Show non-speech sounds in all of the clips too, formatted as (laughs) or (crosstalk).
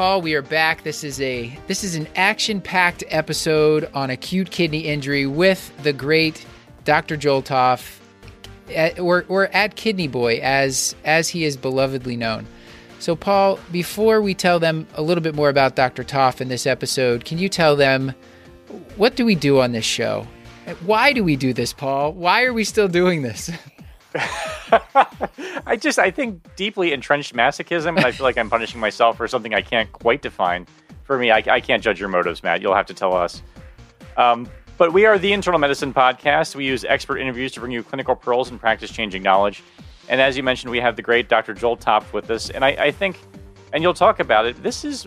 Paul, we are back. This is a this is an action-packed episode on acute kidney injury with the great Dr. Joel Topf, at, or, or at Kidney Boy, as as he is belovedly known. So, Paul, before we tell them a little bit more about Dr. Topf in this episode, can you tell them what do we do on this show? Why do we do this, Paul? Why are we still doing this? (laughs) (laughs) I just I think deeply entrenched masochism, and I feel like I'm punishing myself for something I can't quite define. For me, I, I can't judge your motives, Matt. You'll have to tell us. Um, but we are the Internal Medicine Podcast. We use expert interviews to bring you clinical pearls and practice changing knowledge. And as you mentioned, we have the great Dr. Joel Topf with us. And I, I think, and you'll talk about it, this is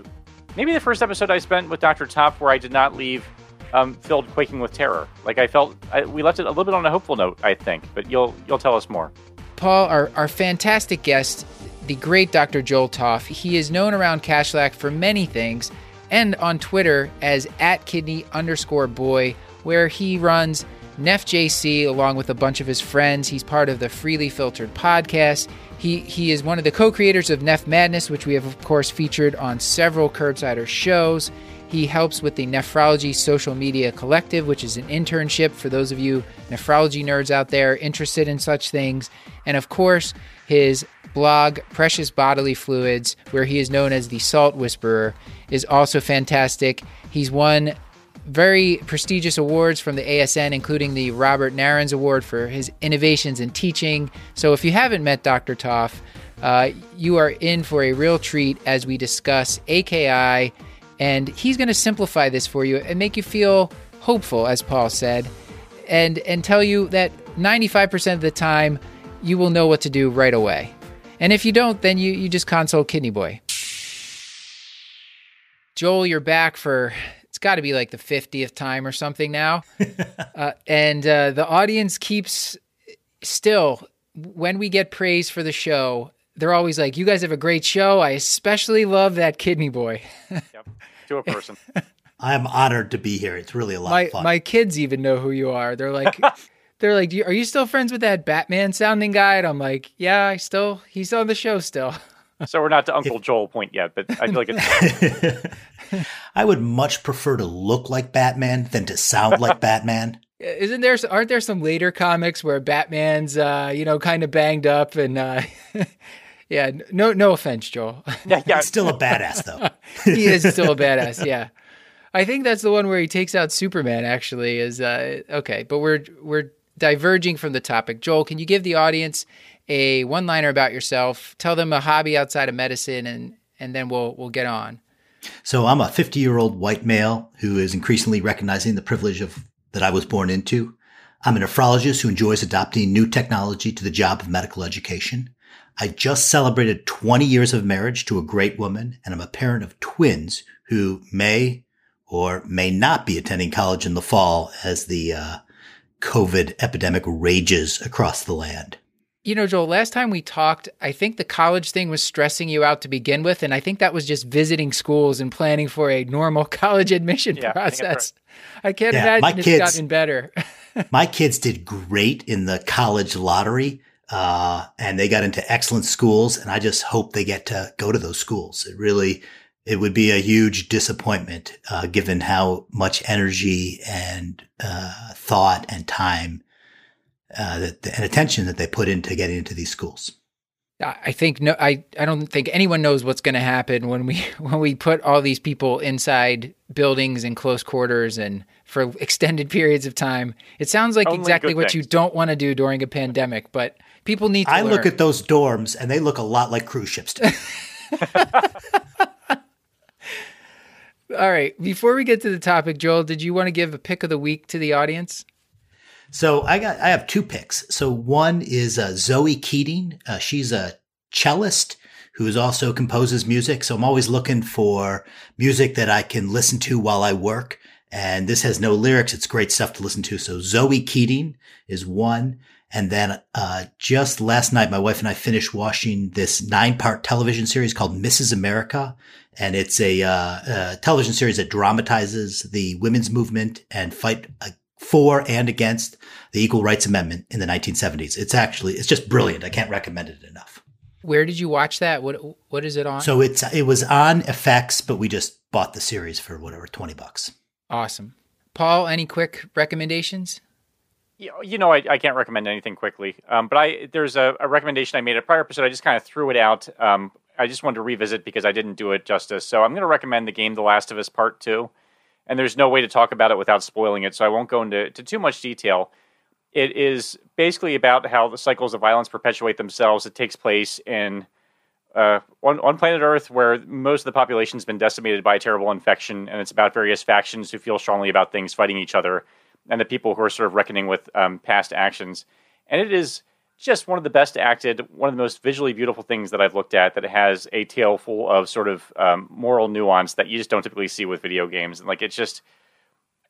maybe the first episode I spent with Dr. Topf where I did not leave um, filled quaking with terror. Like I felt, I, we left it a little bit on a hopeful note, I think. But you'll you'll tell us more. Paul, our, our fantastic guest, the great Dr. Joel Topf. he is known around Kashlak for many things and on Twitter as at kidney underscore boy, where he runs NephJC along with a bunch of his friends. He's part of the Freely Filtered podcast. He, he is one of the co creators of Neph Madness, which we have, of course, featured on several Curbsider shows. He helps with the Nephrology Social Media Collective, which is an internship for those of you nephrology nerds out there interested in such things. And of course, his blog, Precious Bodily Fluids, where he is known as the Salt Whisperer, is also fantastic. He's won very prestigious awards from the ASN, including the Robert Narins Award for his innovations in teaching. So if you haven't met Dr. Topf, uh, you are in for a real treat as we discuss AKI and he's going to simplify this for you and make you feel hopeful, as Paul said, and, and tell you that 95% of the time you will know what to do right away. And if you don't, then you, you just consult Kidney Boy. Joel, you're back for it's got to be like the 50th time or something now. (laughs) uh, and uh, the audience keeps still, when we get praise for the show, they're always like, You guys have a great show. I especially love that Kidney Boy. (laughs) yep, to a person. (laughs) I am honored to be here. It's really a lot my, of fun. My kids even know who you are. They're like, (laughs) they're like, Are you still friends with that Batman sounding guy? And I'm like, Yeah, I still, he's on the show still. (laughs) so we're not to Uncle if, Joel point yet, but I feel like it's. I would much prefer to look like Batman than to sound like Batman. Isn't there? Aren't there some later comics where Batman's, uh, you know, kind of banged up and, uh, yeah, no, no offense, Joel. (laughs) Yeah, yeah. He's still a badass though. (laughs) he is still a (laughs) badass. Yeah, I think that's the one where he takes out Superman. Actually, is uh, okay, but we're we're diverging from the topic. Joel, can you give the audience a one-liner about yourself? Tell them a hobby outside of medicine, and and then we'll we'll get on. So I'm a 50 year old white male who is increasingly recognizing the privilege of that I was born into. I'm a nephrologist who enjoys adopting new technology to the job of medical education. I just celebrated 20 years of marriage to a great woman, and I'm a parent of twins who may or may not be attending college in the fall as the uh, COVID epidemic rages across the land. You know, Joel, last time we talked, I think the college thing was stressing you out to begin with. And I think that was just visiting schools and planning for a normal (laughs) college admission yeah, process. I, I can't yeah, imagine it's kids, gotten better. (laughs) my kids did great in the college lottery. Uh, and they got into excellent schools. And I just hope they get to go to those schools. It really, it would be a huge disappointment, uh, given how much energy and, uh, thought and time, uh, that, and attention that they put into getting into these schools. I think no, I, I don't think anyone knows what's going to happen when we (laughs) when we put all these people inside buildings in close quarters and for (laughs) extended periods of time. It sounds like Only exactly what things. you don't want to do during a pandemic, but people need to. I learn. look at those dorms and they look a lot like cruise ships to me. (laughs) All right. Before we get to the topic, Joel, did you want to give a pick of the week to the audience? So I got I have two picks. So one is uh, Zoe Keating. Uh, she's a cellist who also composes music. So I'm always looking for music that I can listen to while I work. And this has no lyrics. It's great stuff to listen to. So Zoe Keating is one. And then, uh, just last night, my wife and I finished watching this nine part television series called Mrs. America. And it's a, uh, a television series that dramatizes the women's movement and fight uh, for and against the Equal Rights Amendment in the 1970s. It's actually, it's just brilliant. I can't recommend it enough. Where did you watch that? What what is it on? So it's it was on FX, but we just bought the series for whatever, 20 bucks. Awesome. Paul, any quick recommendations? You know, I, I can't recommend anything quickly, um, but I there's a, a, recommendation I made a prior episode. I just kind of threw it out. Um, I just wanted to revisit because I didn't do it justice. So I'm going to recommend the game The Last of Us Part Two, and there's no way to talk about it without spoiling it. So I won't go into too much detail. It is basically about how the cycles of violence perpetuate themselves. It takes place in uh, on, on planet Earth, where most of the population has been decimated by a terrible infection, and it's about various factions who feel strongly about things fighting each other, and the people who are sort of reckoning with um, past actions. And it is just one of the best acted, one of the most visually beautiful things that I've looked at. That has a tale full of sort of um, moral nuance that you just don't typically see with video games. And like it's just,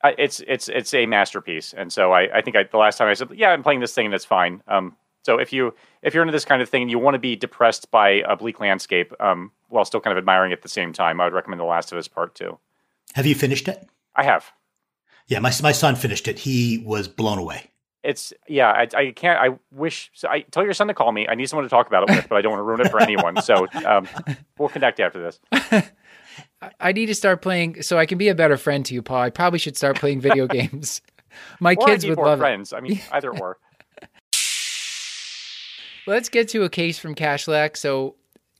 it's it's it's a masterpiece. And so I, I think I, the last time I said, yeah, I'm playing this thing and it's fine. Um, so if you if you're into this kind of thing and you want to be depressed by a bleak landscape um, while still kind of admiring it at the same time, I would recommend The Last of Us Part Two. Have you finished it? I have. Yeah, my my son finished it. He was blown away. It's yeah. I, I can't. I wish. So I tell your son to call me. I need someone to talk about it with, but I don't want to ruin it for anyone. So um, we'll connect after this. (laughs) I need to start playing so I can be a better friend to you, Paul. I probably should start playing video (laughs) games. My or kids would more love friends. it. I mean, either or. Let's get to a case from Kashlak. So,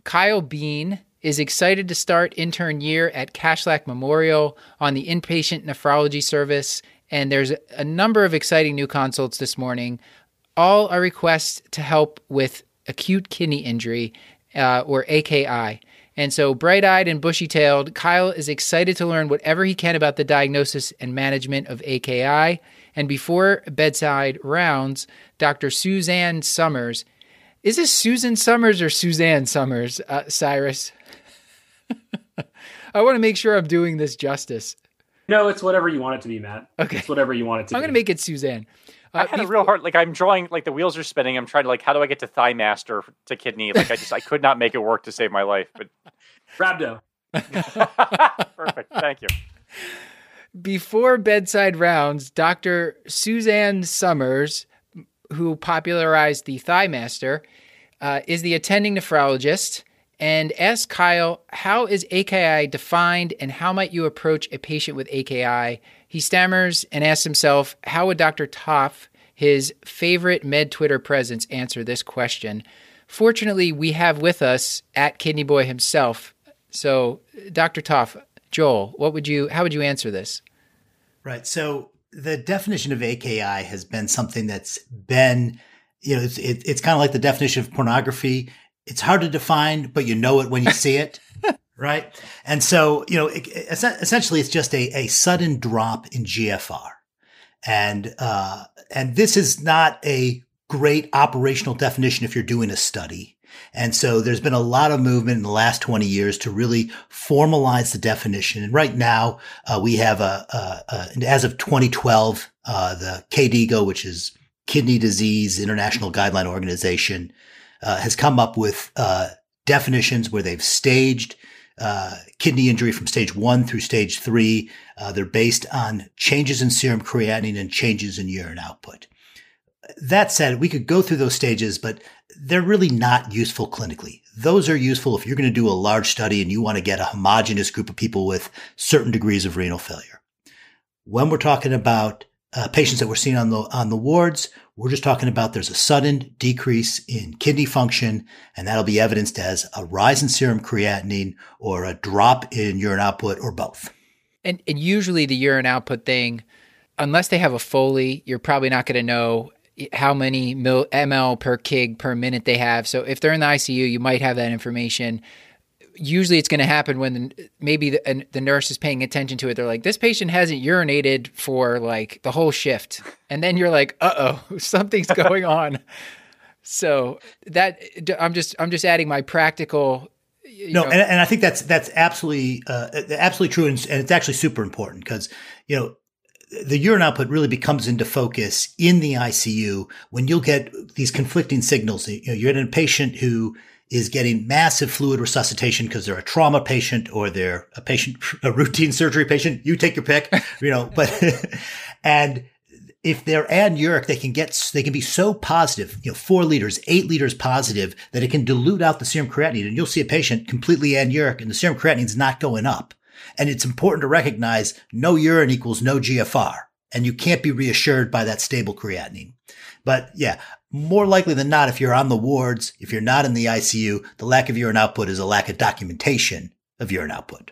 Kyle Bean is excited to start intern year at Kashlak Memorial on the inpatient nephrology service. And there's a number of exciting new consults this morning. All are requests to help with acute kidney injury, uh, or AKI. And so, bright eyed and bushy tailed, Kyle is excited to learn whatever he can about the diagnosis and management of AKI. And before bedside rounds, Dr. Suzanne Summers is this Susan Summers or Suzanne Summers, uh, Cyrus? (laughs) I want to make sure I'm doing this justice. No, it's whatever you want it to be, Matt. Okay. It's whatever you want it to be. I'm going to make it Suzanne. I had a real hard like I'm drawing like the wheels are spinning. I'm trying to like how do I get to thigh master to kidney? Like I just I could not make it work to save my life. But (laughs) Rhabdo. (laughs) perfect, thank you. Before bedside rounds, Dr. Suzanne Summers, who popularized the thigh master, uh, is the attending nephrologist and asks Kyle, How is AKI defined and how might you approach a patient with AKI? He stammers and asks himself, How would Dr. Topf, his favorite med Twitter presence, answer this question? Fortunately, we have with us at Kidney Boy himself. So, Dr. Topf, Joel, what would you how would you answer this? Right. So the definition of AKI has been something that's been, you know, it's it, it's kind of like the definition of pornography. It's hard to define, but you know it when you (laughs) see it. right. And so, you know, it, essentially it's just a, a sudden drop in GFR. And, uh, and this is not a great operational definition if you're doing a study. And so there's been a lot of movement in the last 20 years to really formalize the definition. And right now, uh, we have a, a, a, as of 2012, uh, the KDIGO, which is Kidney Disease International Guideline Organization, uh, has come up with uh, definitions where they've staged uh, kidney injury from stage one through stage three. Uh, they're based on changes in serum creatinine and changes in urine output. That said, we could go through those stages, but they're really not useful clinically. Those are useful if you're going to do a large study and you want to get a homogeneous group of people with certain degrees of renal failure. When we're talking about uh, patients that we're seeing on the on the wards, we're just talking about there's a sudden decrease in kidney function, and that'll be evidenced as a rise in serum creatinine or a drop in urine output or both. And, and usually the urine output thing, unless they have a Foley, you're probably not going to know how many mil, ml per kg per minute they have. So if they're in the ICU, you might have that information. Usually, it's going to happen when maybe the, the nurse is paying attention to it. They're like, "This patient hasn't urinated for like the whole shift," and then you're like, "Uh oh, (laughs) something's (laughs) going on." So that I'm just I'm just adding my practical no, know- and, and I think that's that's absolutely uh, absolutely true, and, and it's actually super important because you know the urine output really becomes into focus in the ICU when you'll get these conflicting signals. You know, you're in a patient who is getting massive fluid resuscitation because they're a trauma patient or they're a patient, a routine surgery patient. You take your pick, you know, but, (laughs) and if they're anuric, they can get, they can be so positive, you know, four liters, eight liters positive that it can dilute out the serum creatinine. And you'll see a patient completely anuric and the serum creatinine is not going up. And it's important to recognize no urine equals no GFR. And you can't be reassured by that stable creatinine. But yeah, more likely than not, if you're on the wards, if you're not in the ICU, the lack of urine output is a lack of documentation of urine output.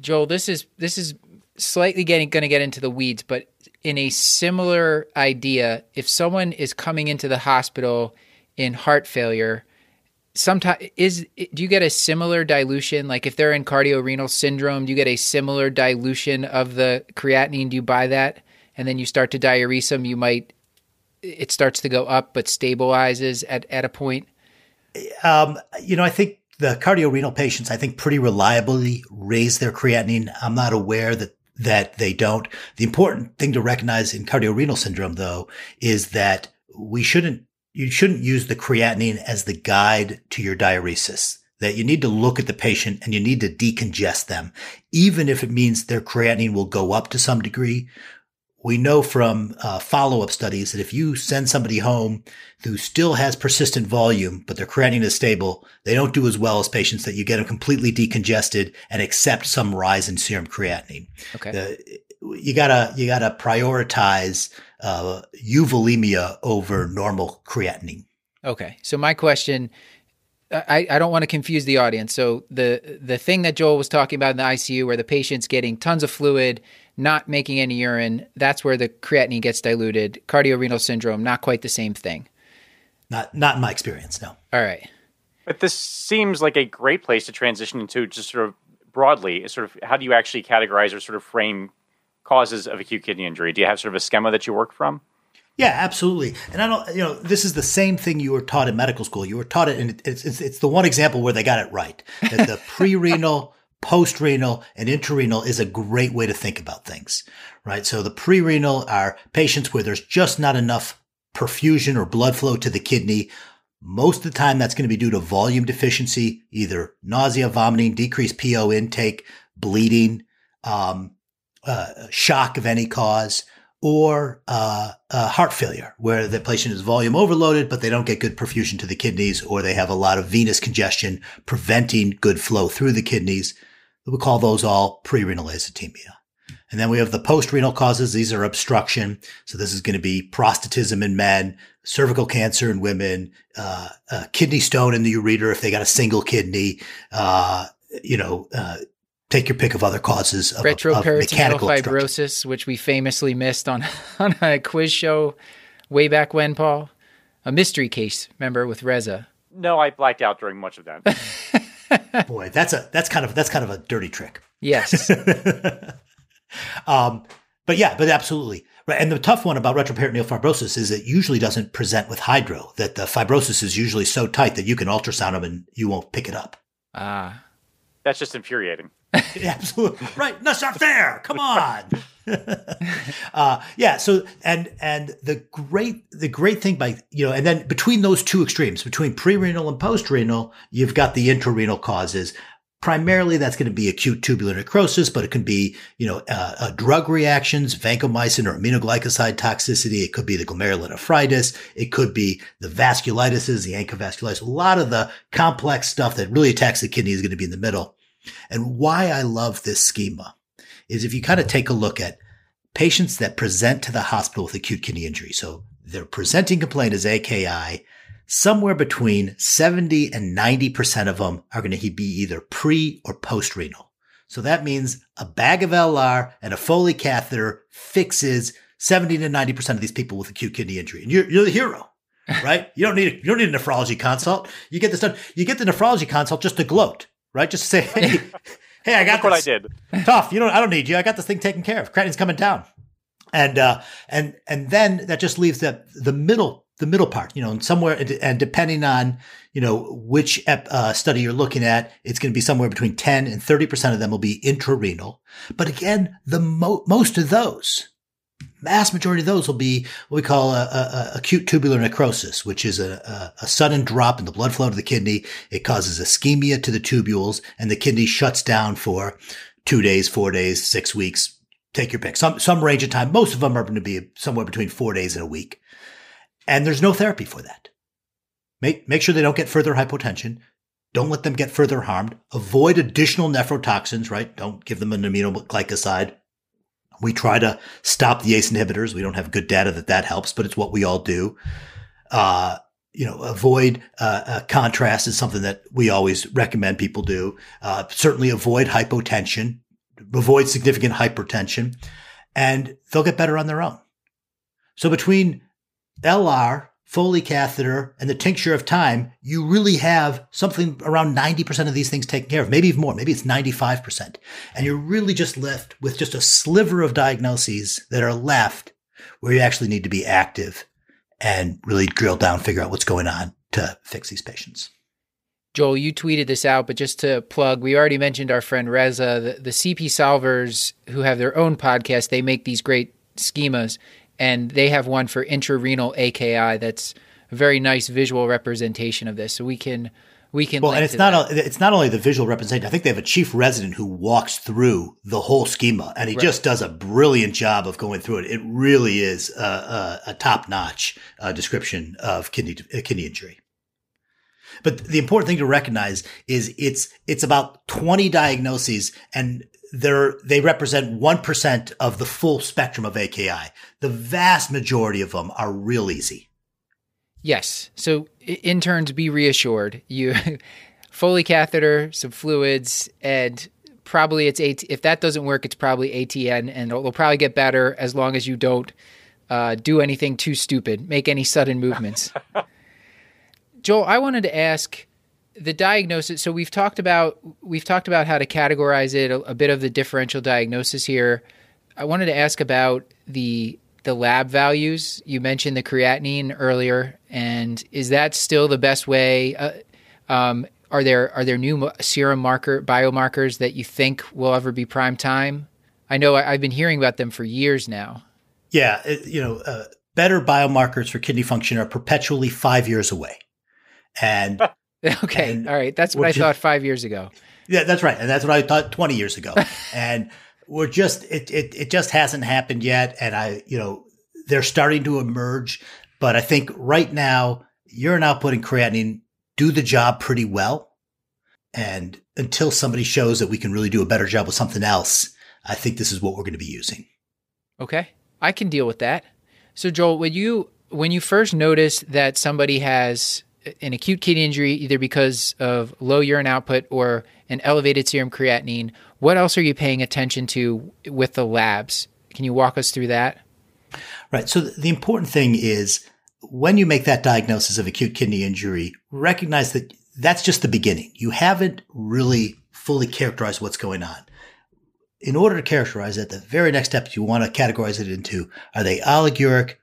Joel, this is this is slightly getting going to get into the weeds, but in a similar idea, if someone is coming into the hospital in heart failure, sometimes is do you get a similar dilution? Like if they're in cardiorenal syndrome, do you get a similar dilution of the creatinine? Do you buy that, and then you start to diurese them? You might it starts to go up, but stabilizes at at a point. Um, you know, I think the cardiorenal patients, I think pretty reliably raise their creatinine. I'm not aware that that they don't. The important thing to recognize in cardiorenal syndrome, though, is that we shouldn't you shouldn't use the creatinine as the guide to your diuresis. That you need to look at the patient and you need to decongest them, even if it means their creatinine will go up to some degree. We know from uh, follow up studies that if you send somebody home who still has persistent volume, but their creatinine is stable, they don't do as well as patients that you get them completely decongested and accept some rise in serum creatinine. Okay. The, you gotta you gotta prioritize uh, euvolemia over normal creatinine. Okay. So my question, I, I don't want to confuse the audience. So the the thing that Joel was talking about in the ICU, where the patient's getting tons of fluid, not making any urine, that's where the creatinine gets diluted. Cardiorenal syndrome, not quite the same thing. Not not in my experience, no. All right. But this seems like a great place to transition into just sort of broadly, sort of how do you actually categorize or sort of frame causes of acute kidney injury? Do you have sort of a schema that you work from? Yeah, absolutely. And I don't, you know, this is the same thing you were taught in medical school. You were taught it, and it's it's, it's the one example where they got it right. That the (laughs) pre-renal, post-renal, and intrarenal is a great way to think about things, right? So the pre-renal are patients where there's just not enough perfusion or blood flow to the kidney. Most of the time, that's going to be due to volume deficiency, either nausea, vomiting, decreased PO intake, bleeding, um, uh, shock of any cause or uh, uh, heart failure, where the patient is volume overloaded, but they don't get good perfusion to the kidneys, or they have a lot of venous congestion preventing good flow through the kidneys. We call those all pre-renal azotemia. And then we have the post-renal causes. These are obstruction. So this is going to be prostatism in men, cervical cancer in women, uh, kidney stone in the ureter if they got a single kidney, uh, you know, uh, take your pick of other causes of, Retroperitoneal of mechanical fibrosis, which we famously missed on (laughs) on a quiz show way back when, Paul. A mystery case, remember, with Reza. No, I blacked out during much of that. (laughs) (laughs) Boy, that's a that's kind of that's kind of a dirty trick. Yes. (laughs) um, but yeah, but absolutely. Right. And the tough one about retroperitoneal fibrosis is it usually doesn't present with hydro, that the fibrosis is usually so tight that you can ultrasound them and you won't pick it up. Ah. That's just infuriating. (laughs) Absolutely. Right. That's not fair. Come on. (laughs) uh, yeah. So, and, and the great, the great thing by, you know, and then between those two extremes, between pre-renal and post-renal, you've got the intrarenal causes. Primarily, that's going to be acute tubular necrosis, but it can be, you know, uh, uh, drug reactions, vancomycin or aminoglycoside toxicity. It could be the glomerulonephritis. It could be the vasculitises, the ANCA-vasculitis. A lot of the complex stuff that really attacks the kidney is going to be in the middle. And why I love this schema is if you kind of take a look at patients that present to the hospital with acute kidney injury. So their presenting complaint is AKI somewhere between 70 and 90% of them are going to be either pre or post renal. So that means a bag of LR and a Foley catheter fixes 70 to 90% of these people with acute kidney injury. And you're, you're the hero, (laughs) right? you don't need, a, you don't need a nephrology consult. You get this done. You get the nephrology consult just to gloat, right? Just to say, Hey, (laughs) Hey, I got Look this. what I did. Topf. You know, I don't need you. I got this thing taken care of. Creatinine's coming down. And, uh, and, and then that just leaves the, the middle the middle part, you know, and somewhere, and depending on, you know, which uh, study you're looking at, it's going to be somewhere between 10 and 30% of them will be intrarenal. But again, the mo- most of those, mass majority of those will be what we call a, a, a acute tubular necrosis, which is a, a, sudden drop in the blood flow to the kidney. It causes ischemia to the tubules and the kidney shuts down for two days, four days, six weeks. Take your pick. Some, some range of time. Most of them are going to be somewhere between four days and a week. And there's no therapy for that. Make, make sure they don't get further hypotension. Don't let them get further harmed. Avoid additional nephrotoxins, right? Don't give them an aminoglycoside. We try to stop the ACE inhibitors. We don't have good data that that helps, but it's what we all do. Uh, you know, avoid uh, uh, contrast is something that we always recommend people do. Uh, certainly avoid hypotension, avoid significant hypertension, and they'll get better on their own. So between LR, Foley catheter, and the tincture of time, you really have something around 90% of these things taken care of, maybe even more. Maybe it's 95%. And you're really just left with just a sliver of diagnoses that are left where you actually need to be active and really drill down, figure out what's going on to fix these patients. Joel, you tweeted this out, but just to plug, we already mentioned our friend Reza, the, the CP Solvers, who have their own podcast. They make these great schemas and they have one for intrarenal AKI that's a very nice visual representation of this. So we can we can well, and it's not a, it's not only the visual representation. I think they have a chief resident who walks through the whole schema, and he right. just does a brilliant job of going through it. It really is a, a, a top notch uh, description of kidney uh, kidney injury. But the important thing to recognize is it's it's about 20 diagnoses and they're, they represent 1% of the full spectrum of AKI. The vast majority of them are real easy. Yes. So interns be reassured. You (laughs) Foley catheter, some fluids, and probably it's AT. If that doesn't work, it's probably ATN, and it'll probably get better as long as you don't uh, do anything too stupid, make any sudden movements. (laughs) Joel, I wanted to ask the diagnosis so we've talked about we've talked about how to categorize it a, a, bit of the differential diagnosis here. I wanted to ask about the the lab values. You mentioned the creatinine earlier and is that still the best way? Uh, um, are there are there new serum marker biomarkers that you think will ever be prime time? I know I, have been hearing about them for years now. Yeah it, you know uh, better biomarkers for kidney function are perpetually five years away. And (laughs) (laughs) Okay. And All right. That's what I just, thought five years ago. Yeah, that's right. And that's what I thought 20 years ago. (laughs) and we're just, it, it, it just hasn't happened yet. And I, you know, they're starting to emerge. But I think right now, urine output and creatinine do the job pretty well. And until somebody shows that we can really do a better job with something else, I think this is what we're going to be using. Okay. I can deal with that. So Joel, when you when you first notice that somebody has an acute kidney injury either because of low urine output or an elevated serum creatinine. What else are you paying attention to with the labs? Can you walk us through that? Right. So the important thing is when you make that diagnosis of acute kidney injury, recognize that that's just the beginning. You haven't really fully characterized what's going on. In order to characterize it, the very next step you want to categorize it into are they oliguric,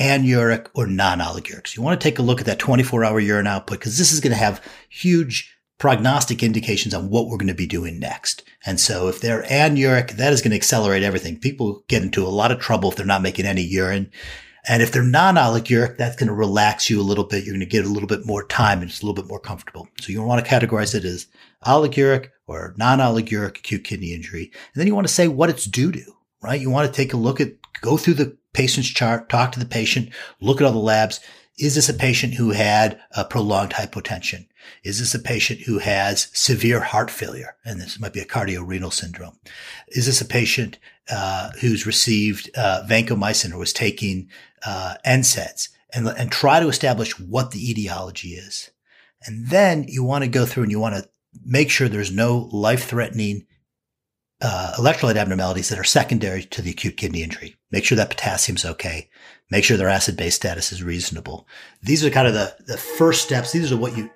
anuric or non-oliguric. So you want to take a look at that 24 hour urine output because this is going to have huge prognostic indications on what we're going to be doing next. And so if they're anuric, that is going to accelerate everything. People get into a lot of trouble if they're not making any urine. And if they're non-oliguric, that's going to relax you a little bit. You're going to get a little bit more time and it's a little bit more comfortable. So you want to categorize it as oliguric or non-oliguric acute kidney injury. And then you want to say what it's due to, right? You want to take a look at, go through the patient's chart, talk to the patient, look at all the labs. Is this a patient who had a prolonged hypotension? Is this a patient who has severe heart failure? And this might be a cardiorenal syndrome. Is this a patient uh, who's received uh, vancomycin or was taking uh, NSAIDs? And, and try to establish what the etiology is. And then you want to go through and you want to make sure there's no life threatening uh, electrolyte abnormalities that are secondary to the acute kidney injury. Make sure that potassium's okay. Make sure their acid base status is reasonable. These are kind of the, the first steps. These are what you.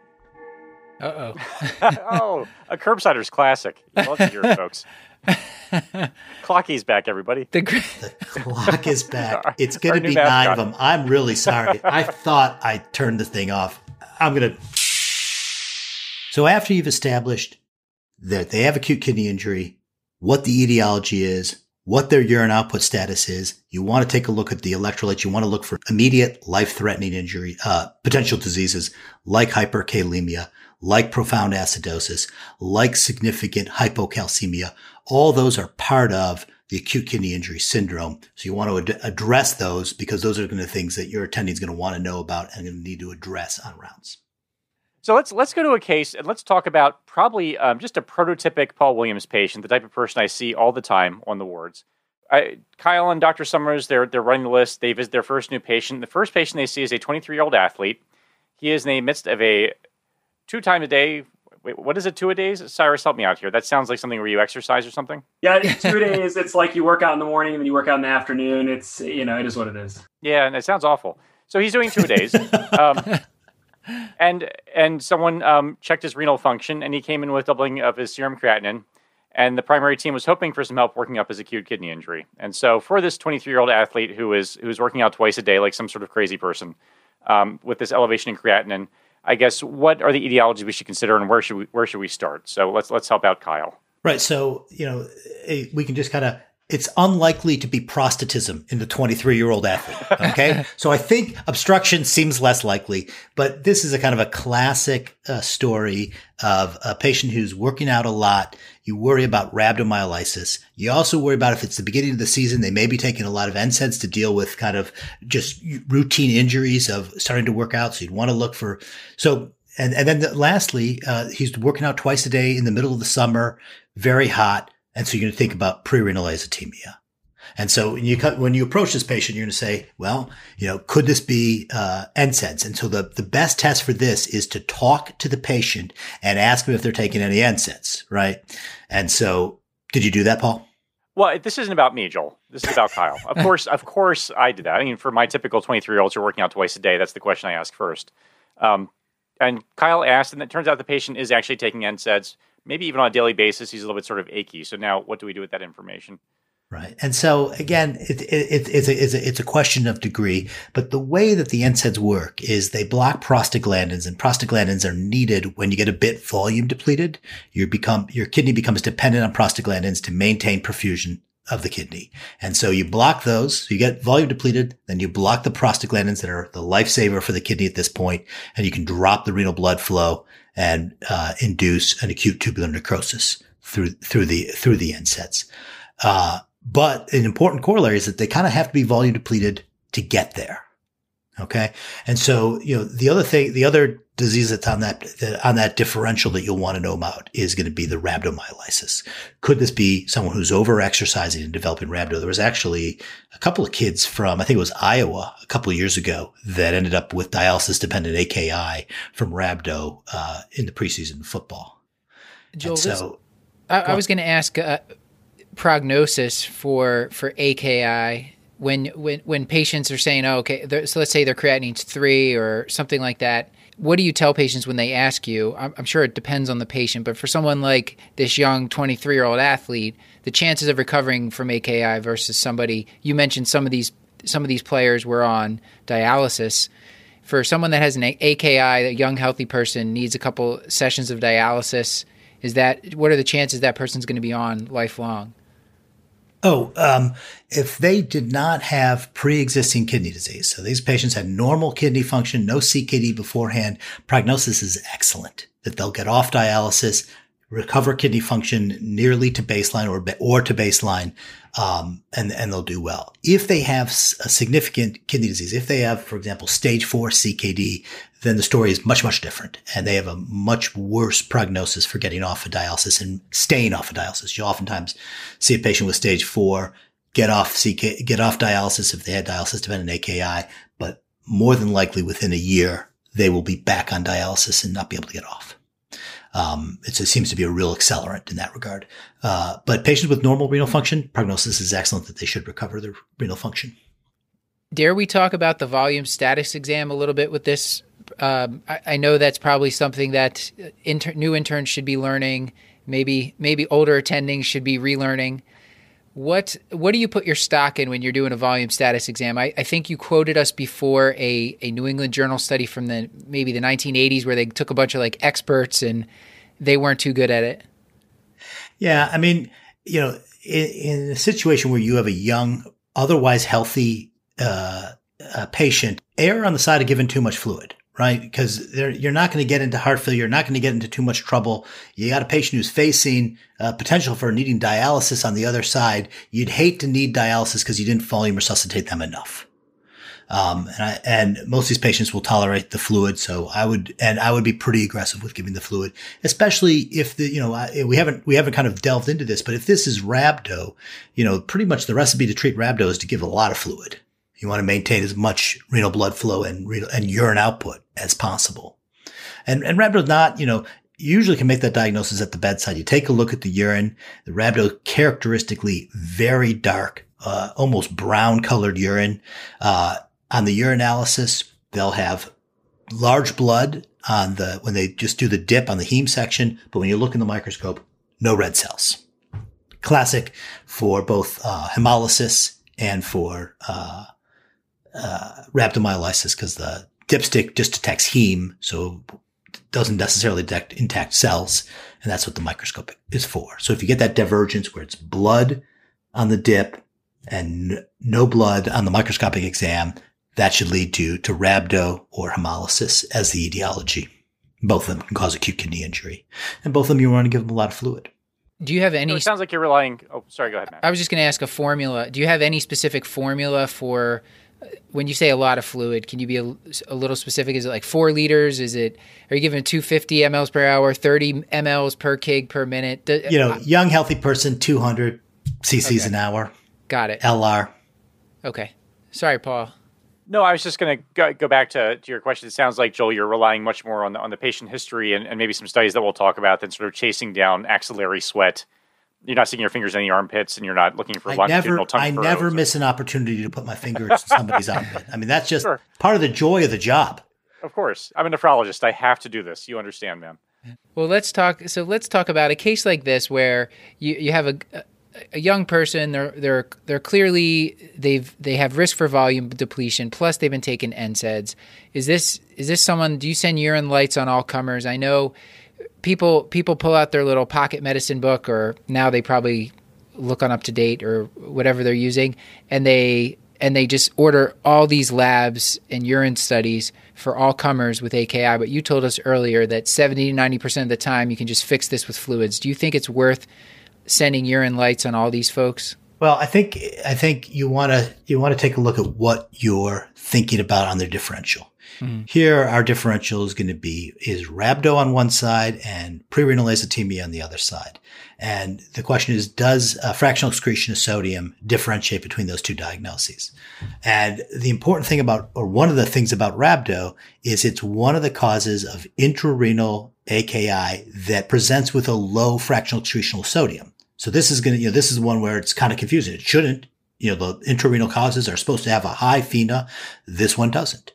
Uh oh. (laughs) oh, a curbsider's classic. You love to hear it, folks. (laughs) Clocky's back, everybody. The, gr- (laughs) The clock is back. It's going to be nine of them. I'm really sorry. I thought I turned the thing off. I'm going to. So after you've established that they have acute kidney injury, what the etiology is, what their urine output status is, you want to take a look at the electrolytes. You want to look for immediate life-threatening injury, uh, potential diseases like hyperkalemia, like profound acidosis, like significant hypocalcemia. All those are part of the acute kidney injury syndrome. So you want to ad- address those because those are going to things that your attending is going to want to know about and going to need to address on rounds. So let's let's go to a case and let's talk about probably um, just a prototypic Paul Williams patient, the type of person I see all the time on the wards. I, Kyle and Dr. Summers, they're they're running the list. They visit their first new patient. The first patient they see is a 23 year old athlete. He is in the midst of a two time a day. Wait, what is it? Two a days? Cyrus, help me out here. That sounds like something where you exercise or something. Yeah, two (laughs) days. It's like you work out in the morning and then you work out in the afternoon. It's you know, it is what it is. Yeah, and it sounds awful. So he's doing two a days. (laughs) um, and and someone um, checked his renal function, and he came in with doubling of his serum creatinine. And the primary team was hoping for some help working up his acute kidney injury. And so for this 23 year old athlete who is who's working out twice a day like some sort of crazy person, um, with this elevation in creatinine, I guess what are the etiologies we should consider, and where should we where should we start? So let's let's help out Kyle. Right. So, you know, we can just kind of, it's unlikely to be prostatism in the 23 year old athlete. Okay. (laughs) so I think obstruction seems less likely, but this is a kind of a classic uh, story of a patient who's working out a lot. You worry about rhabdomyolysis. You also worry about if it's the beginning of the season, they may be taking a lot of NSAIDs to deal with kind of just routine injuries of starting to work out. So you'd want to look for, so and and then the, lastly, uh, he's working out twice a day in the middle of the summer, very hot, and so you're going to think about prerenal azotemia. And so when you when you approach this patient, you're going to say, well, you know, could this be uh, NSAIDs? And so the the best test for this is to talk to the patient and ask them if they're taking any NSAIDs, right? And so, did you do that, Paul? Well, this isn't about me, Joel. This is about Kyle. Of (laughs) course, of course, I did that. I mean, for my typical 23 year olds who are working out twice a day, that's the question I ask first. Um, and Kyle asked, and it turns out the patient is actually taking NSAIDs, maybe even on a daily basis. He's a little bit sort of achy. So now, what do we do with that information? Right. And so again, it, it, it, it's, a, it's, a, it's a question of degree, but the way that the NSAIDs work is they block prostaglandins and prostaglandins are needed when you get a bit volume depleted. You become, your kidney becomes dependent on prostaglandins to maintain perfusion of the kidney. And so you block those. You get volume depleted, then you block the prostaglandins that are the lifesaver for the kidney at this point, and you can drop the renal blood flow and uh, induce an acute tubular necrosis through through the through the NSAIDs. Uh, but an important corollary is that they kind of have to be volume depleted to get there. Okay. And so, you know, the other thing, the other disease that's on that, that on that differential that you'll want to know about is going to be the rhabdomyolysis. Could this be someone who's over exercising and developing rhabdo? There was actually a couple of kids from, I think it was Iowa a couple of years ago that ended up with dialysis dependent AKI from rhabdo, uh, in the preseason football. Joel, And this- so, I, I was going to ask uh, prognosis for for AKI when when when patients are saying, "Oh, okay," so let's say their creatinine's three or something like that. What do you tell patients when they ask you? I'm, I'm sure it depends on the patient, but for someone like this young 23 year old athlete, the chances of recovering from AKI versus somebody you mentioned some of these some of these players were on dialysis. For someone that has an AKI, a young healthy person needs a couple sessions of dialysis. Is that what are the chances that person's going to be on lifelong? Oh, um, if they did not have pre-existing kidney disease, so these patients had normal kidney function, no CKD beforehand, prognosis is excellent that they'll get off dialysis, recover kidney function nearly to baseline or, or to baseline, um, and, and they'll do well. If they have a significant kidney disease, if they have, for example, stage four CKD, then the story is much, much different. And they have a much worse prognosis for getting off of dialysis and staying off of dialysis. You oftentimes see a patient with stage four get off CK, get off dialysis if they had dialysis dependent AKI, but more than likely within a year, they will be back on dialysis and not be able to get off. Um, it seems to be a real accelerant in that regard. Uh, but patients with normal renal function, prognosis is excellent that they should recover their renal function. Dare we talk about the volume status exam a little bit with this? Um, I, I know that's probably something that inter- new interns should be learning. Maybe maybe older attendings should be relearning. What what do you put your stock in when you're doing a volume status exam? I, I think you quoted us before a, a New England Journal study from the maybe the 1980s where they took a bunch of like experts and they weren't too good at it. Yeah, I mean, you know, in, in a situation where you have a young, otherwise healthy uh, uh, patient, err on the side of giving too much fluid right? Because you're not going to get into heart failure. You're not going to get into too much trouble. You got a patient who's facing uh, potential for needing dialysis on the other side. You'd hate to need dialysis because you didn't volume resuscitate them enough. Um, and, I, and most of these patients will tolerate the fluid. So I would, and I would be pretty aggressive with giving the fluid, especially if the, you know, we haven't, we haven't kind of delved into this, but if this is rhabdo, you know, pretty much the recipe to treat rhabdo is to give a lot of fluid. You want to maintain as much renal blood flow and renal, and urine output as possible. And, and not, you know, usually can make that diagnosis at the bedside. You take a look at the urine. The rhabdo characteristically very dark, uh, almost brown colored urine. Uh, on the urinalysis, they'll have large blood on the, when they just do the dip on the heme section. But when you look in the microscope, no red cells. Classic for both, uh, hemolysis and for, uh, uh, rhabdomyolysis because the dipstick just detects heme, so doesn't necessarily detect intact cells, and that's what the microscope is for. So if you get that divergence where it's blood on the dip and no blood on the microscopic exam, that should lead to to rhabdo or hemolysis as the etiology. Both of them can cause acute kidney injury, and both of them you want to give them a lot of fluid. Do you have any? So it sounds like you're relying. Oh, sorry. Go ahead, Matt. I was just going to ask a formula. Do you have any specific formula for when you say a lot of fluid, can you be a, a, little specific? Is it like four liters? Is it, are you giving 250 mLs per hour, 30 mLs per kg per minute? Do, you know, uh, young, healthy person, 200 cc's okay. an hour. Got it. LR. Okay. Sorry, Paul. No, I was just going to go back to, to your question. It sounds like, Joel, you're relying much more on the, on the patient history and, and maybe some studies that we'll talk about than sort of chasing down axillary sweat you're not sticking your fingers in the armpits and you're not looking for I longitudinal never, tongue I never miss an opportunity to put my fingers in somebody's (laughs) armpit. I mean, that's just sure. part of the joy of the job. Of course. I'm a nephrologist. I have to do this. You understand, man. Well, let's talk. So let's talk about a case like this where you, you have a, a young person. They're they're they're clearly they've they have risk for volume depletion. Plus, they've been taking NSAIDs. Is this is this someone? Do you send urine lytes on all comers? I know people people pull out their little pocket medicine book, or now they probably look on up to date or whatever they're using, and they and they just order all these labs and urine studies for all comers with AKI. But you told us earlier that 70 to 90% of the time you can just fix this with fluids. Do you think it's worth sending urine lytes on all these folks? Well, I think I think you want to you want to take a look at what you're thinking about on their differential. Mm-hmm. Here, our differential is going to be is rhabdo on one side and prerenal azotemia on the other side. And the question is, does fractional excretion of sodium differentiate between those two diagnoses? And the important thing about, or one of the things about rhabdo is it's one of the causes of intrarenal AKI that presents with a low fractional excretion of sodium. So this is going to, you know, this is one where it's kind of confusing. It shouldn't, you know, the intrarenal causes are supposed to have a high FeNA. This one doesn't.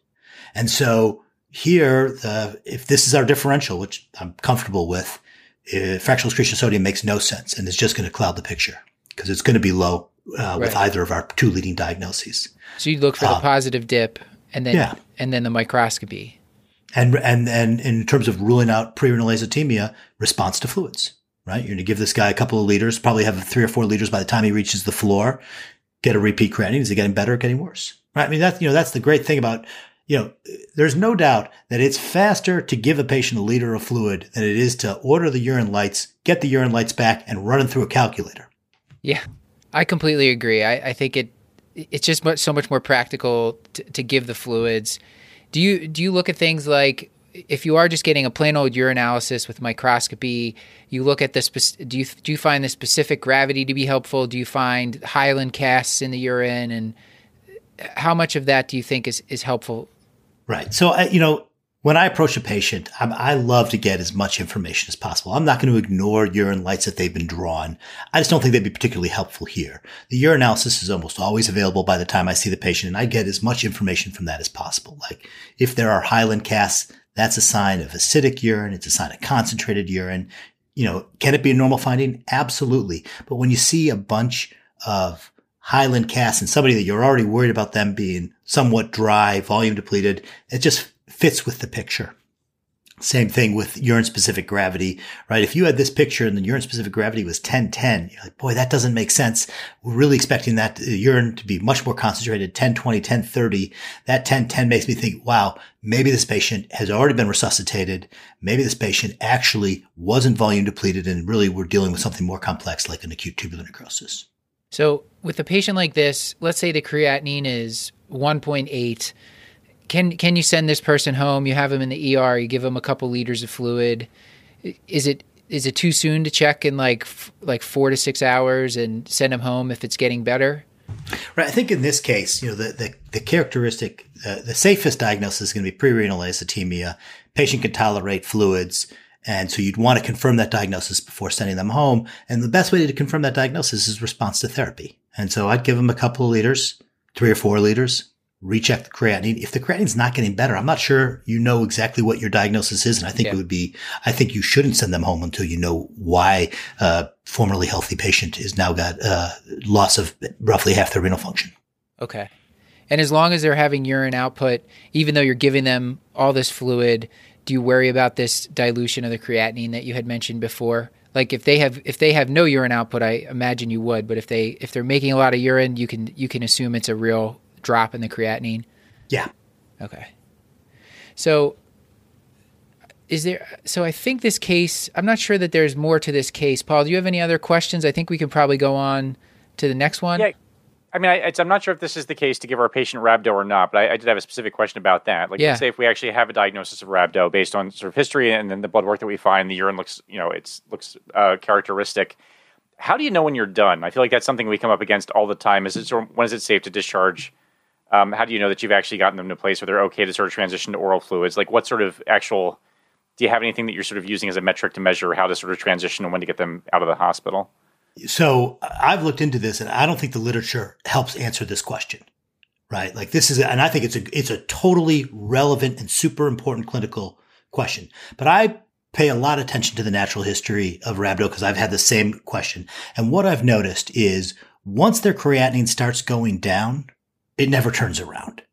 And so here, the, if this is our differential, which I'm comfortable with, uh, fractional excretion sodium makes no sense and it's just going to cloud the picture because it's going to be low uh, right. with either of our two leading diagnoses. So you look for the uh, positive dip and then yeah. and then the microscopy. And and and in terms of ruling out prerenal azotemia, response to fluids. Right, you're going to give this guy a couple of liters, probably have three or four liters by the time he reaches the floor. Get a repeat creatinine. Is it getting better or getting worse? Right. I mean, that's you know that's the great thing about you know, there's no doubt that it's faster to give a patient a liter of fluid than it is to order the urine lytes, get the urine lytes back, and run them through a calculator. Yeah, I completely agree. I, I think it it's just much, so much more practical to, to give the fluids. Do you do you look at things like if you are just getting a plain old urinalysis with microscopy, you look at this. Do you do you find the specific gravity to be helpful? Do you find hyaline casts in the urine, and how much of that do you think is is helpful Right. So, I, you know, when I approach a patient, I'm, i love to get as much information as possible. I'm not going to ignore urine lytes that they've been drawn. I just don't think they'd be particularly helpful here. The urinalysis is almost always available by the time I see the patient, and I get as much information from that as possible. Like if there are hyaline casts, that's a sign of acidic urine. It's a sign of concentrated urine. You know, can it be a normal finding? Absolutely. But when you see a bunch of hyaline cast and somebody that you're already worried about them being somewhat dry, volume depleted, it just fits with the picture. Same thing with urine specific gravity, right? If you had this picture and the urine specific gravity was 1010, you're like, boy, that doesn't make sense. We're really expecting that uh, urine to be much more concentrated, 1020, 1030. That 1010 makes me think, wow, maybe this patient has already been resuscitated. Maybe this patient actually wasn't volume depleted and really we're dealing with something more complex like an acute tubular necrosis. So with a patient like this, let's say the creatinine is 1.8 can can you send this person home? You have them in the ER. You give them a couple liters of fluid. Is it is it too soon to check in like like four to six hours and send them home if it's getting better? Right. I think in this case, you know, the the, the characteristic, uh, the safest diagnosis is going to be prerenal azotemia. Patient can tolerate fluids. And so you'd want to confirm that diagnosis before sending them home. And the best way to confirm that diagnosis is response to therapy. And so I'd give them a couple of liters, three or four liters, recheck the creatinine. If the creatinine's not getting better, I'm not sure you know exactly what your diagnosis is. And I think yeah. it would be, I think you shouldn't send them home until you know why a formerly healthy patient has now got a loss of roughly half their renal function. Okay. And as long as they're having urine output, even though you're giving them all this fluid, do you worry about this dilution of the creatinine that you had mentioned before? Like if they have if they have no urine output, I imagine you would, but if they if they're making a lot of urine, you can you can assume it's a real drop in the creatinine? Yeah. Okay. So is there so I think this case I'm not sure that there's more to this case. Paul, do you have any other questions? I think we can probably go on to the next one. Yeah. I mean, I, am not sure if this is the case to give our patient rhabdo or not, but I, I, did have a specific question about that. Like, yeah. say if we actually have a diagnosis of rhabdo based on sort of history and then the blood work that we find, the urine looks, you know, it's looks uh, characteristic how do you know when you're done? I feel like that's something we come up against all the time. Is it when is it safe to discharge? Um, how do you know that you've actually gotten them to a place where they're okay to sort of transition to oral fluids? Like, what sort of actual do you have anything that you're sort of using as a metric to measure how to sort of transition and when to get them out of the hospital? So I've looked into this, and I don't think the literature helps answer this question. Right? Like this is, and I think it's a it's a totally relevant and super important clinical question. But I pay a lot of attention to the natural history of rhabdo because I've had the same question. And what I've noticed is once their creatinine starts going down, it never turns around.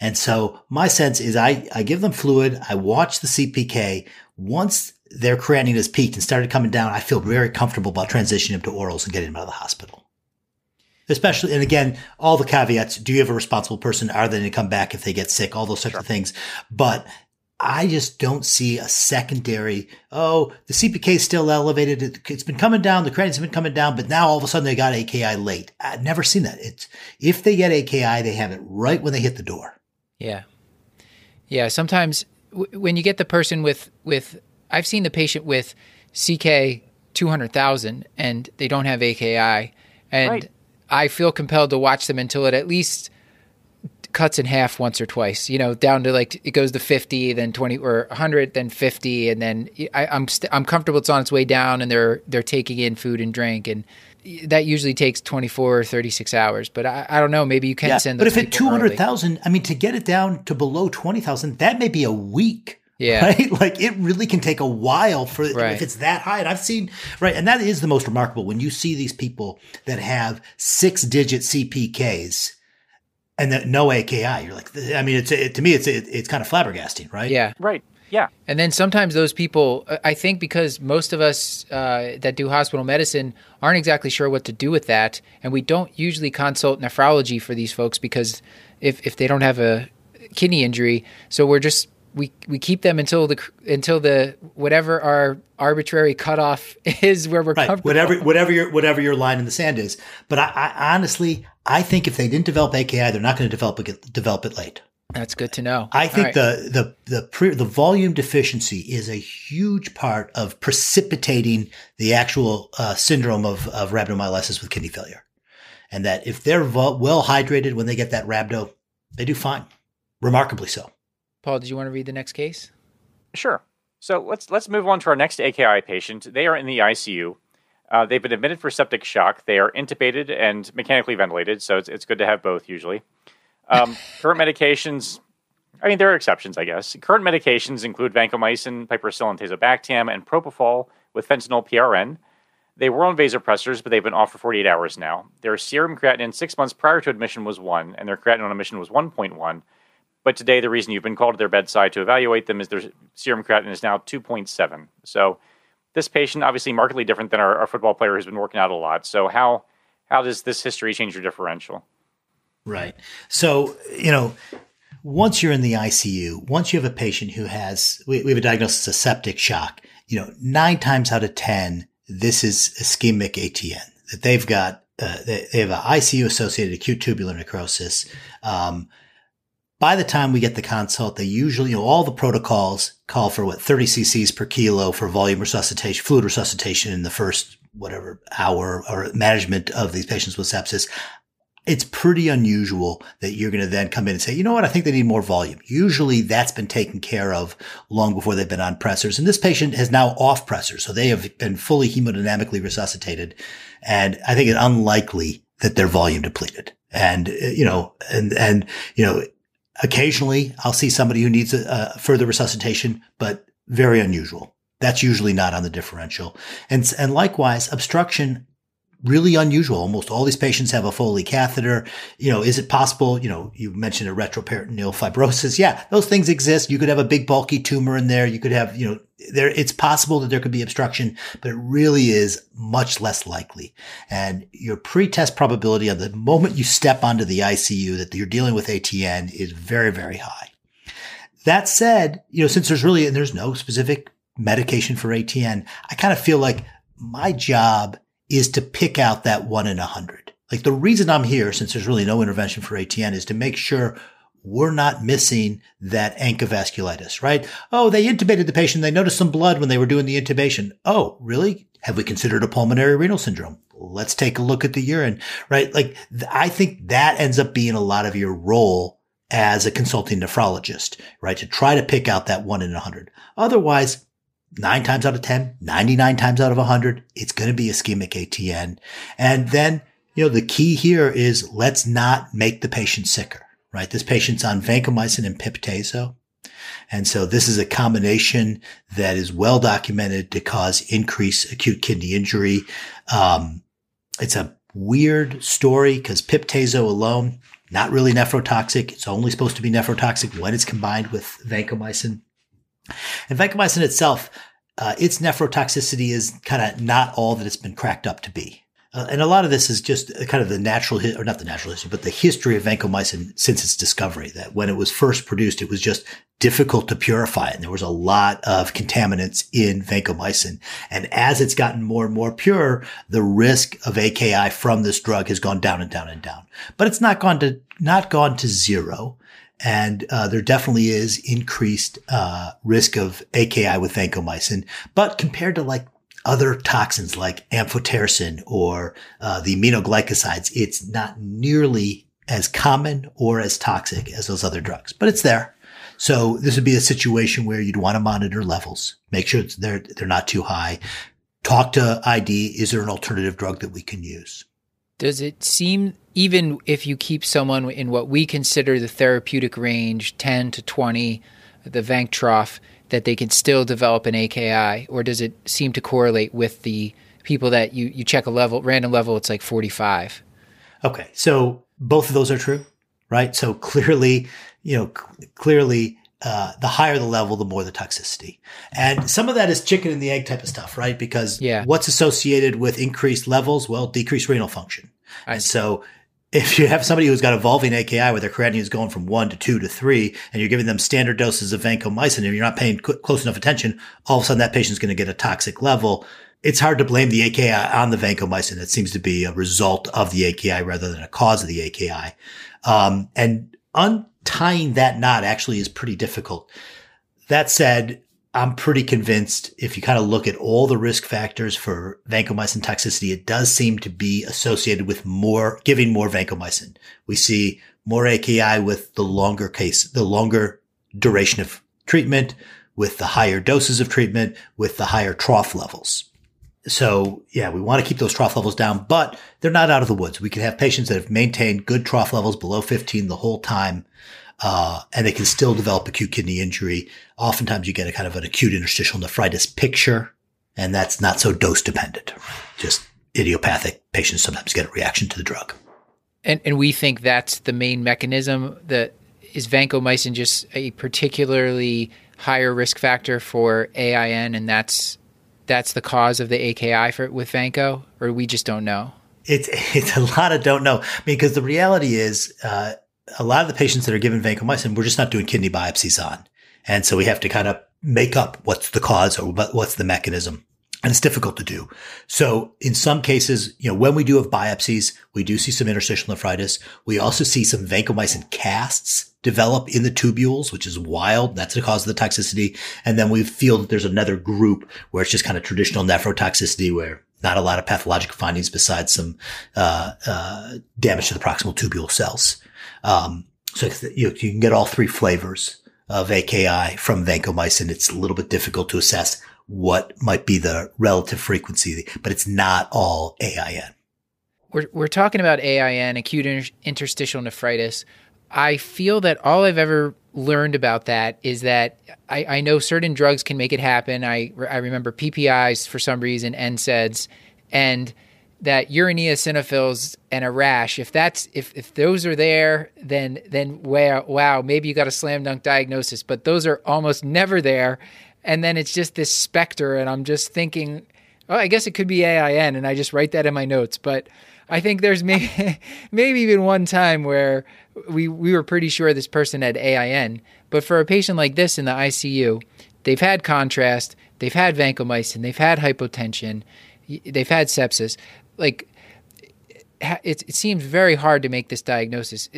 And so my sense is I, I give them fluid. I watch the CPK. Once their creatinine has peaked and started coming down, I feel very comfortable about transitioning them to orals and getting them out of the hospital. Especially, and again, all the caveats. Do you have a responsible person? Are they going to come back if they get sick? All those types sure. of things. But I just don't see a secondary. Oh, the CPK is still elevated. It's been coming down. The have been coming down, but now all of a sudden they got AKI late. I've never seen that. It's if they get AKI, they have it right when they hit the door. Yeah, yeah. Sometimes w- when you get the person with with, I've seen the patient with CK two hundred thousand and they don't have AKI, and right. I feel compelled to watch them until it at least cuts in half once or twice, you know, down to like it goes to 50, then 20 or 100, then 50 and then I, am I'm, st- I'm comfortable it's on its way down and they're they're taking in food and drink and that usually takes 24 or 36 hours, but I, I don't know, maybe you can yeah, send the But if at 200,000, I mean to get it down to below 20,000, that may be a week. Yeah. (laughs) Right. Like it really can take a while for right. if it's that high. And I've seen, right. And that is the most remarkable when you see these people that have six digit CPKs and the, no AKI. You're like, I mean, it's it, to me, it's it, it's kind of flabbergasting, right? Yeah, right. Yeah. And then sometimes those people, I think, because most of us uh, that do hospital medicine aren't exactly sure what to do with that, and we don't usually consult nephrology for these folks because if if they don't have a kidney injury, so we're just we we keep them until the until the whatever our arbitrary cutoff (laughs) is where we're right. comfortable. Whatever whatever your whatever your line in the sand is. But I, I honestly I think if they didn't develop AKI, they're not going to develop it, develop it late. That's good to know. I think right. the the the pre, the volume deficiency is a huge part of precipitating the actual uh, syndrome of of rhabdomyolysis with kidney failure, and that if they're vo- well hydrated when they get that rhabdo, they do fine, remarkably so. Paul, did you want to read the next case? Sure. So let's let's move on to our next AKI patient. They are in the ICU. Uh, they've been admitted for septic shock. They are intubated and mechanically ventilated, so it's, it's good to have both usually. Um, (laughs) current medications, I mean, there are exceptions, I guess. Current medications include vancomycin, piperacillin, tazobactam, and propofol with fentanyl PRN. They were on vasopressors, but they've been off for 48 hours now. Their serum creatinine six months prior to admission was 1, and their creatinine on admission was 1.1. But today, the reason you've been called to their bedside to evaluate them is their serum creatinine is now 2.7. So this patient, obviously markedly different than our, our football player who's been working out a lot. So how how does this history change your differential? Right. So, you know, once you're in the ICU, once you have a patient who has, we, we have a diagnosis of septic shock, you know, nine times out of 10, this is ischemic ATN that they've got, uh, they, they, have an ICU associated acute tubular necrosis. Um, by the time we get the consult, they usually, you know, all the protocols call for what 30 cc's per kilo for volume resuscitation, fluid resuscitation in the first whatever hour or management of these patients with sepsis it's pretty unusual that you're going to then come in and say, you know what? I think they need more volume. Usually that's been taken care of long before they've been on pressors. And this patient has now off pressors. So they have been fully hemodynamically resuscitated. And I think it's unlikely that they're volume depleted. And, you know, and, and, you know, occasionally I'll see somebody who needs a, a further resuscitation, but very unusual. That's usually not on the differential. And, and likewise, obstruction really unusual. Almost all these patients have a Foley catheter. You know, is it possible? You know, you mentioned a retroperitoneal fibrosis. Yeah, those things exist. You could have a big bulky tumor in there. You could have, you know, there, it's possible that there could be obstruction, but it really is much less likely. And your pre-test probability on the moment you step onto the ICU that you're dealing with ATN is very, very high. That said, you know, since there's really, and there's no specific medication for ATN, I kind of feel like my job is to pick out that one in a hundred. Like the reason I'm here, since there's really no intervention for ATN, is to make sure we're not missing that ANCA vasculitis, right? Oh, they intubated the patient. They noticed some blood when they were doing the intubation. Oh, really? Have we considered a pulmonary renal syndrome? Let's take a look at the urine, right? Like I think that ends up being a lot of your role as a consulting nephrologist, right? To try to pick out that one in a hundred. Otherwise, nine times out of 10, 99 times out of 100, it's going to be ischemic ATN. And then, you know, the key here is let's not make the patient sicker, right? This patient's on vancomycin and piptazo. And so this is a combination that is well documented to cause increased acute kidney injury. Um, it's a weird story because piptazo alone, not really nephrotoxic. It's only supposed to be nephrotoxic when it's combined with vancomycin. And vancomycin itself, uh, its nephrotoxicity is kind of not all that it's been cracked up to be. Uh, and a lot of this is just kind of the natural, or not the natural history, but the history of vancomycin since its discovery. That when it was first produced, it was just difficult to purify, and there was a lot of contaminants in vancomycin. And as it's gotten more and more pure, the risk of AKI from this drug has gone down and down and down. But it's not gone to not gone to zero. And uh, there definitely is increased uh, risk of AKI with vancomycin. But compared to like other toxins like amphotericin or uh, the aminoglycosides, it's not nearly as common or as toxic as those other drugs, but it's there. So this would be a situation where you'd want to monitor levels, make sure they're they're not too high. Talk to ID. Is there an alternative drug that we can use? Does it seem, even if you keep someone in what we consider the therapeutic range, 10 to 20, the Vanc trough, that they can still develop an AKI? Or does it seem to correlate with the people that you, you check a level, random level, it's like 45? Okay. So both of those are true, right? So clearly, you know, c- clearly, uh, the higher the level, the more the toxicity. And some of that is chicken and the egg type of stuff, right? Because yeah. what's associated with increased levels? Well, decreased renal function. I and see. so if you have somebody who's got evolving AKI where their creatinine is going from one to two to three, and you're giving them standard doses of vancomycin, and you're not paying cl- close enough attention, all of a sudden that patient's going to get a toxic level. It's hard to blame the AKI on the vancomycin. It seems to be a result of the AKI rather than a cause of the AKI. Um, and un- tying that knot actually is pretty difficult. That said, I'm pretty convinced if you kind of look at all the risk factors for vancomycin toxicity, it does seem to be associated with more giving more vancomycin. We see more AKI with the longer case, the longer duration of treatment, with the higher doses of treatment, with the higher trough levels. So yeah, we want to keep those trough levels down, but they're not out of the woods. We can have patients that have maintained good trough levels below 15 the whole time uh, and they can still develop acute kidney injury. Oftentimes you get a kind of an acute interstitial nephritis picture, and that's not so dose dependent. just idiopathic patients sometimes get a reaction to the drug. And, and we think that's the main mechanism that is vancomycin just a particularly higher risk factor for AIN, and that's that's the cause of the AKI for with Vanco, or we just don't know. It's it's a lot of don't know because the reality is uh, a lot of the patients that are given vancomycin, we're just not doing kidney biopsies on, and so we have to kind of make up what's the cause or what's the mechanism. And it's difficult to do. So in some cases, you know, when we do have biopsies, we do see some interstitial nephritis. We also see some vancomycin casts develop in the tubules, which is wild. That's the cause of the toxicity. And then we feel that there's another group where it's just kind of traditional nephrotoxicity where not a lot of pathologic findings besides some, uh, uh, damage to the proximal tubule cells. Um, so you, you can get all three flavors of AKI from vancomycin. It's a little bit difficult to assess what might be the relative frequency, but it's not all AIN. We're, we're talking about AIN, acute inter- interstitial nephritis. I feel that all I've ever learned about that is that I, I know certain drugs can make it happen. I, I remember PPIs for some reason, NSAIDs, and that urine eosinophils and a rash. If that's if, if those are there, then then wow, wow, maybe you got a slam dunk diagnosis. But those are almost never there, and then it's just this specter, and I'm just thinking, oh, I guess it could be AIN, and I just write that in my notes. But I think there's maybe (laughs) maybe even one time where we we were pretty sure this person had AIN, but for a patient like this in the ICU, they've had contrast, they've had vancomycin, they've had hypotension, they've had sepsis, like. It, it seems very hard to make this diagnosis.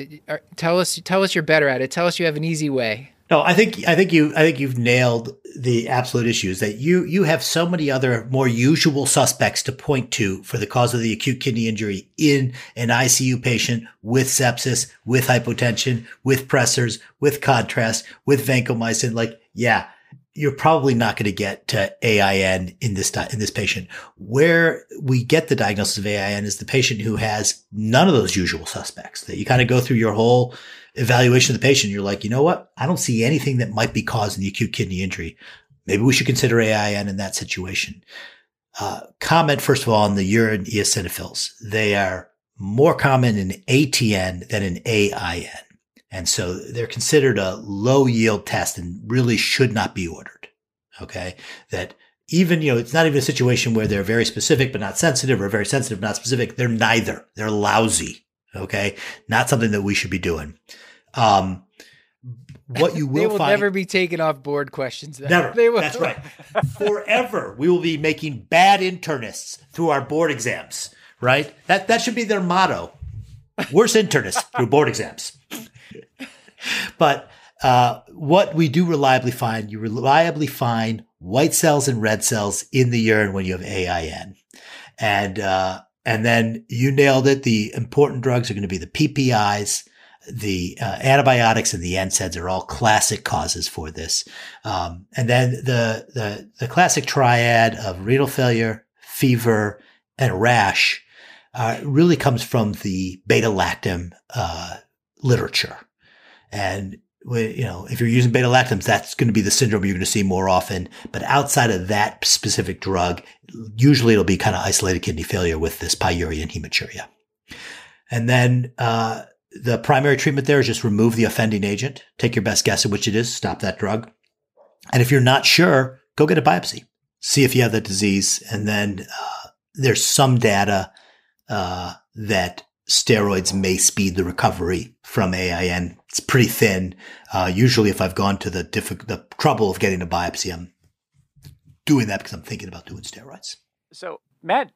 Tell us, tell us you're better at it. Tell us you have an easy way. No, I think I think you I think you've nailed the absolute issues that you you have so many other more usual suspects to point to for the cause of the acute kidney injury in an ICU patient with sepsis, with hypotension, with pressors, with contrast, with vancomycin. Like, yeah, you're probably not going to get to AIN in this in this patient. Where we get the diagnosis of AIN is the patient who has none of those usual suspects. That you kind of go through your whole evaluation of the patient, you're like, you know what? I don't see anything that might be causing the acute kidney injury. Maybe we should consider AIN in that situation. Uh, comment, first of all, on the urine eosinophils. They are more common in ATN than in AIN. And so they're considered a low yield test and really should not be ordered. Okay. That even, you know, it's not even a situation where they're very specific, but not sensitive or very sensitive, not specific. They're neither. They're lousy. Okay. Not something that we should be doing. Um, what you (laughs) will, they will find, never be taken off board questions. Then. Never. (laughs) They will. That's right. Forever, we will be making bad internists through our board exams. Right. That that should be their motto. Worse internists (laughs) through board exams. but uh, what we do reliably find, you reliably find white cells and red cells in the urine when you have AIN, and uh, and then you nailed it. The important drugs are going to be the PPIs, the uh, antibiotics, and the NSAIDs are all classic causes for this. Um, and then the, the, the classic triad of renal failure, fever, and rash uh, really comes from the beta lactam uh, literature. And you know, if you're using beta lactams, that's going to be the syndrome you're going to see more often. But outside of that specific drug, usually it'll be kind of isolated kidney failure with this pyuria and hematuria. And then, uh, the primary treatment there is just remove the offending agent. Take your best guess at which it is. Stop that drug. And if you're not sure, go get a biopsy. See if you have the disease. And then, uh, there's some data, uh, that steroids may speed the recovery from AIN. It's pretty thin. Uh, usually, if I've gone to the the trouble of getting a biopsy, I'm doing that because I'm thinking about doing steroids. So, Matt,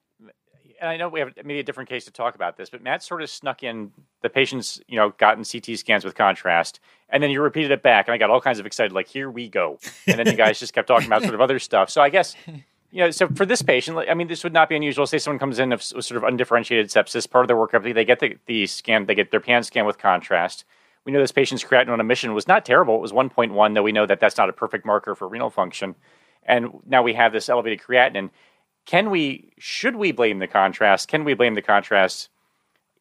and I know we have maybe a different case to talk about this, but Matt sort of snuck in the patients, you know, gotten CT scans with contrast, and then you repeated it back, and I got all kinds of excited, like, here we go. And then you guys just kept talking about sort of other stuff. So I guess you know, so for this patient, I mean, this would not be unusual. Say someone comes in with sort of undifferentiated sepsis, part of their workup, they get the, the scan, they get their pan scan with contrast. We know this patient's creatinine on emission was not terrible. It was 1.1, though we know that that's not a perfect marker for renal function. And now we have this elevated creatinine. Can we, should we blame the contrast? Can we blame the contrast?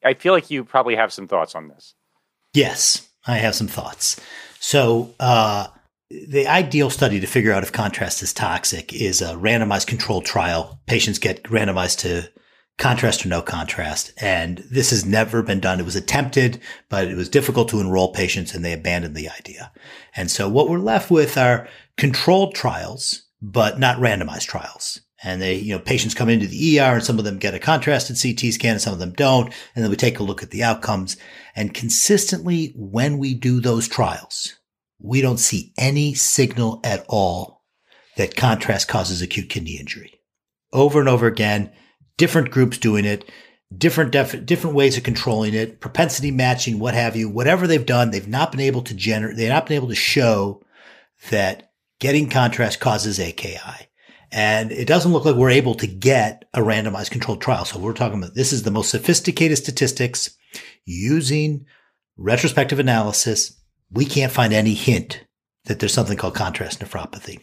I feel like you probably have some thoughts on this. Yes, I have some thoughts. So, uh, the ideal study to figure out if contrast is toxic is a randomized controlled trial. Patients get randomized to contrast or no contrast. And this has never been done. It was attempted, but it was difficult to enroll patients and they abandoned the idea. And so what we're left with are controlled trials, but not randomized trials. And they, you know, patients come into the ER and some of them get a contrasted CT scan and some of them don't. And then we take a look at the outcomes. And consistently, when we do those trials, we don't see any signal at all that contrast causes acute kidney injury. Over and over again, different groups doing it, different def- different ways of controlling it, propensity matching, what have you, whatever they've done, they've not been able to generate, they've not been able to show that getting contrast causes AKI. And it doesn't look like we're able to get a randomized controlled trial. So we're talking about this is the most sophisticated statistics using retrospective analysis we can't find any hint that there's something called contrast nephropathy.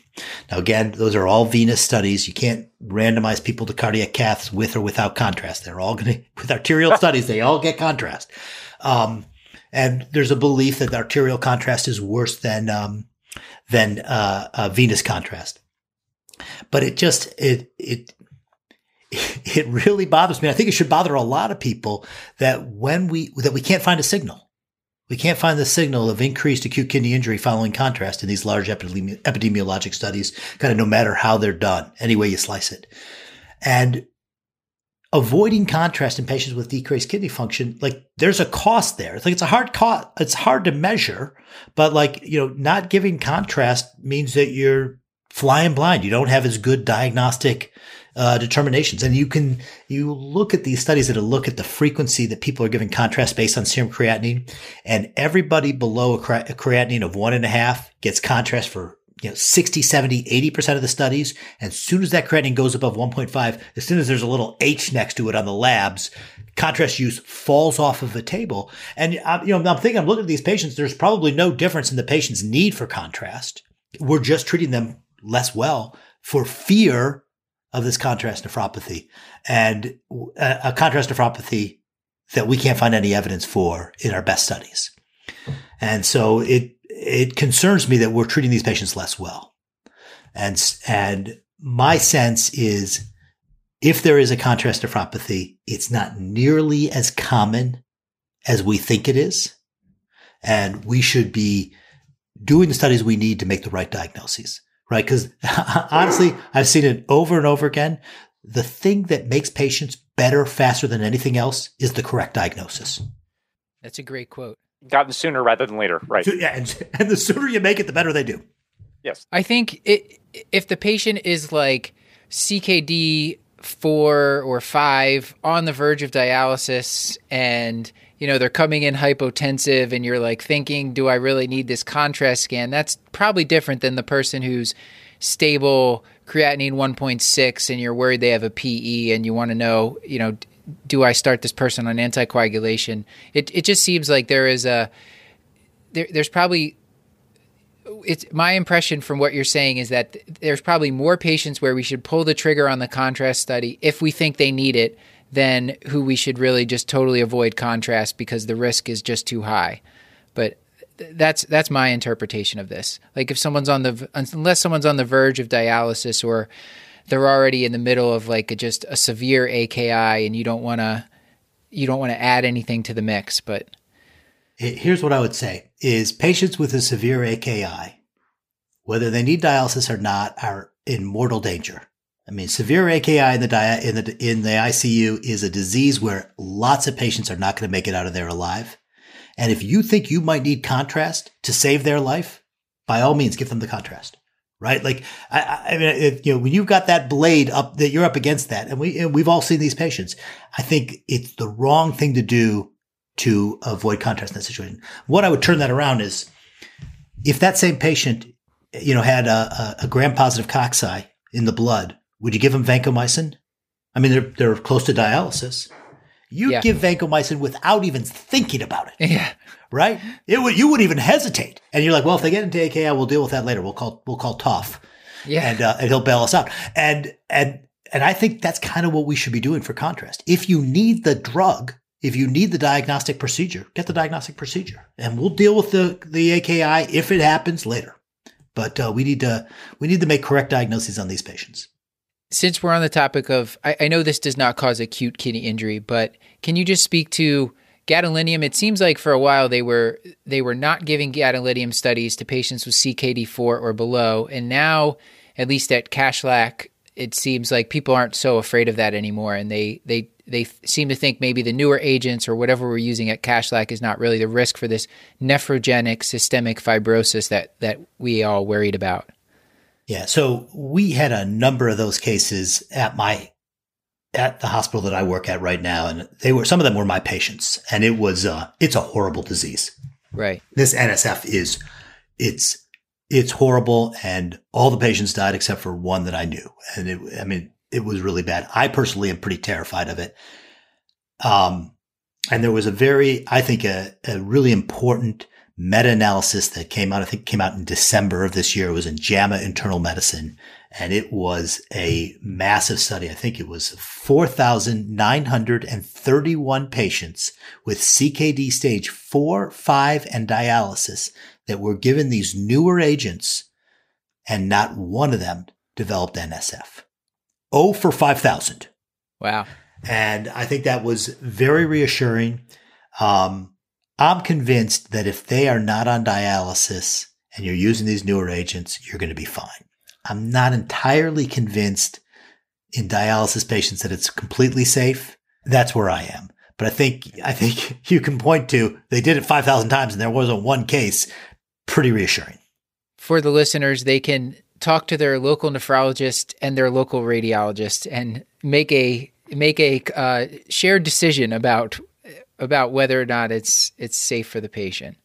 Now, again, those are all venous studies. You can't randomize people to cardiac caths with or without contrast. They're all going (laughs) to, with arterial (laughs) studies, they all get contrast. Um, and there's a belief that arterial contrast is worse than, um, than, uh, uh, venous contrast. But it just, it, it, (laughs) it really bothers me. I think it should bother a lot of people that when we, that we can't find a signal we can't find the signal of increased acute kidney injury following contrast in these large epidemi- epidemiologic studies, kind of no matter how they're done, any way you slice it. And avoiding contrast in patients with decreased kidney function, like there's a cost there. It's like it's a hard cost. It's hard to measure, but like, you know, not giving contrast means that you're flying blind. You don't have as good diagnostic uh, determinations. And you can, you look at these studies that look at the frequency that people are giving contrast based on serum creatinine and everybody below a, a creatinine of one and a half gets contrast for you know, 60, 70, 80% of the studies. And as soon as that creatinine goes above 1.5, as soon as there's a little H next to it on the labs, contrast use falls off of the table. And, uh, you know, I'm thinking, I'm looking at these patients. There's probably no difference in the patient's need for contrast. We're just treating them less well for fear of this contrast nephropathy and uh, a, contrast nephropathy that we can't find any evidence for in our best studies. And so it, it concerns me that we're treating these patients less well. And, and my sense is if there is a contrast nephropathy, it's not nearly as common as we think it is. And we should be doing the studies we need to make the right diagnoses right? Because (laughs) honestly, I've seen it over and over again. The thing that makes patients better faster than anything else is the correct diagnosis. That's a great quote. Gotten sooner rather than later, right? Yeah, and, (laughs) and the sooner you make it, the better they do. Yes. I think it, if the patient is like CKD four or five on the verge of dialysis and you know they're coming in hypotensive and you're like thinking do i really need this contrast scan? That's probably different than the person who's stable creatinine 1.6 and you're worried they have a pe and you want to know you know do i start this person on anticoagulation? It, it just seems like there is a there, there's probably it's my impression from what you're saying is that there's probably more patients where we should pull the trigger on the contrast study if we think they need it than who we should really just totally avoid contrast because the risk is just too high. But that's that's my interpretation of this. Like if someone's on the unless someone's on the verge of dialysis or they're already in the middle of like a, just a severe AKI and you don't want to you don't want to add anything to the mix, but here's what I would say is patients with a severe AKI, whether they need dialysis or not, are in mortal danger. I mean, severe AKI in the, di- in the, in the ICU is a disease where lots of patients are not going to make it out of there alive. And if you think you might need contrast to save their life, by all means, give them the contrast, right? Like, I, I mean, it, you know, when you've got that blade up that you're up against that, and we, and we've all seen these patients, I think it's the wrong thing to do to avoid contrast in that situation. What I would turn that around is if that same patient, you know, had a, a, a gram positive cocci in the blood would you give them vancomycin? I mean, they're they're close to dialysis. You yeah. give vancomycin without even thinking about it. Yeah. Right? It would you wouldn't even hesitate. And you're like, well, if they get into AKI, we'll deal with that later. We'll call we'll call Topf. Yeah. And uh, and he'll bail us out. And and and I think that's kind of what we should be doing for contrast. If you need the drug, if you need the diagnostic procedure, get the diagnostic procedure. And we'll deal with the the AKI if it happens later. but uh, we need to we need to make correct diagnoses on these patients. Since we're on the topic of, I, I know this does not cause acute kidney injury, but can you just speak to gadolinium? It seems like for a while they were they were not giving gadolinium studies to patients with CKD4 or below, and now, at least at Kashlak, it seems like people aren't so afraid of that anymore, and they they they seem to think maybe the newer agents or whatever we're using at Kashlak is not really the risk for this nephrogenic systemic fibrosis that that we all worried about. Yeah, so we had a number of those cases at my at the hospital that I work at right now, and they were some of them were my patients, and it was uh, it's a horrible disease. Right. This NSF is it's it's horrible, and all the patients died except for one that I knew, and it I mean it was really bad. I personally am pretty terrified of it. Um, and there was a very I think a, a really important meta-analysis that came out, I think came out in December of this year. It was in JAMA Internal Medicine and it was a massive study. I think it was 4,931 patients with CKD stage four, five, and dialysis that were given these newer agents and not one of them developed NSF. Oh for 5,000. Wow. And I think that was very reassuring. Um, I'm convinced that if they are not on dialysis and you're using these newer agents, you're going to be fine. I'm not entirely convinced in dialysis patients that it's completely safe. That's where I am. But I think, I think (laughs) you can point to they did it 5,000 times and there wasn't one case. Pretty reassuring. For the listeners, they can talk to their local nephrologist and their local radiologist and make a make a uh, shared decision about about whether or not it's it's safe for the patient.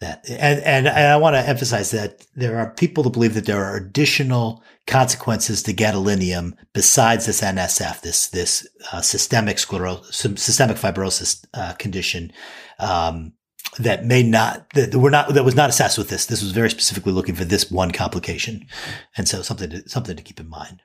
That and, and I want to emphasize that there are people that believe that there are additional consequences to gadolinium besides this NSF, this this uh, systemic sclerosis, systemic fibrosis uh, condition. Um, that may not that were not that was not assessed with this. This was very specifically looking for this one complication, and so something to, something to keep in mind.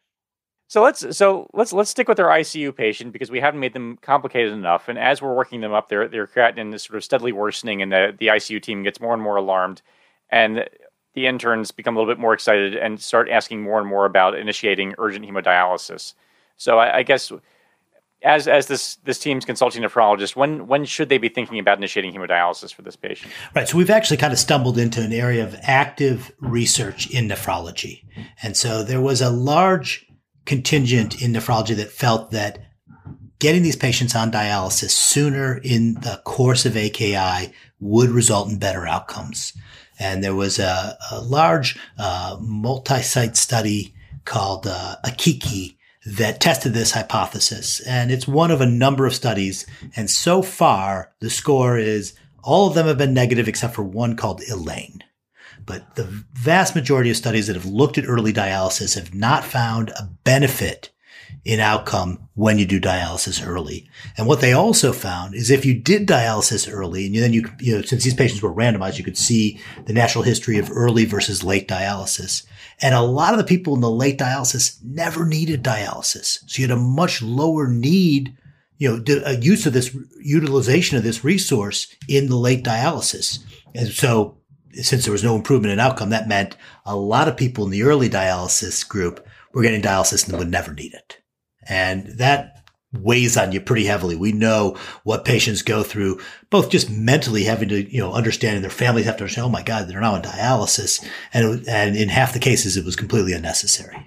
So let's so let's let's stick with our ICU patient because we haven't made them complicated enough. And as we're working them up, their their creatinine is sort of steadily worsening, and the the ICU team gets more and more alarmed, and the interns become a little bit more excited and start asking more and more about initiating urgent hemodialysis. So I, I guess as as this this team's consulting nephrologist, when when should they be thinking about initiating hemodialysis for this patient? Right. So we've actually kind of stumbled into an area of active research in nephrology, and so there was a large contingent in nephrology that felt that getting these patients on dialysis sooner in the course of AKI would result in better outcomes. And there was a, a large uh, multi-site study called uh, AKIKI that tested this hypothesis. And it's one of a number of studies. And so far, the score is all of them have been negative except for one called ELAIN. But the vast majority of studies that have looked at early dialysis have not found a benefit in outcome when you do dialysis early. And what they also found is if you did dialysis early, and then you, you know, since these patients were randomized, you could see the natural history of early versus late dialysis. And a lot of the people in the late dialysis never needed dialysis. So you had a much lower need, you know, a uh, use of this utilization of this resource in the late dialysis. And so since there was no improvement in outcome, that meant a lot of people in the early dialysis group were getting dialysis and would never need it. And that weighs on you pretty heavily. We know what patients go through, both just mentally having to, you know, understand and their families have to understand, oh my God, they're now on dialysis. And, and in half the cases, it was completely unnecessary.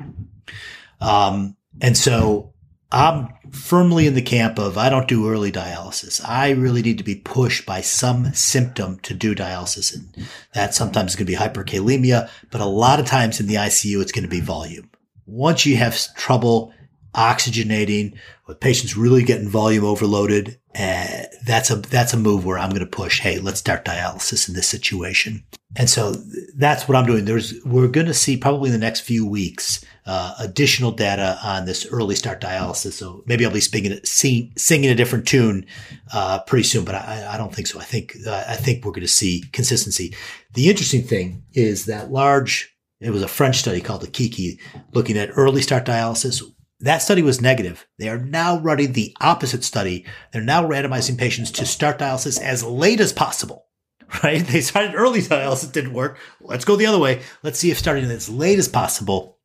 Um, and so I'm firmly in the camp of I don't do early dialysis. I really need to be pushed by some symptom to do dialysis. And that sometimes is going to be hyperkalemia, but a lot of times in the ICU, it's going to be volume. Once you have trouble oxygenating, with patients really getting volume overloaded, uh, that's a that's a move where I'm going to push. Hey, let's start dialysis in this situation. And so that's what I'm doing. There's we're going to see probably in the next few weeks uh, additional data on this early start dialysis. So maybe I'll be speaking, sing, singing a different tune uh, pretty soon, but I, I, don't think so. I think uh, I think we're going to see consistency. The interesting thing is that large. It was a French study called AKIKI looking at early start dialysis that study was negative. They are now running the opposite study. They're now randomizing patients to start dialysis as late as possible. (laughs) right? They started early dialysis, it didn't work. Let's go the other way. Let's see if starting as late as possible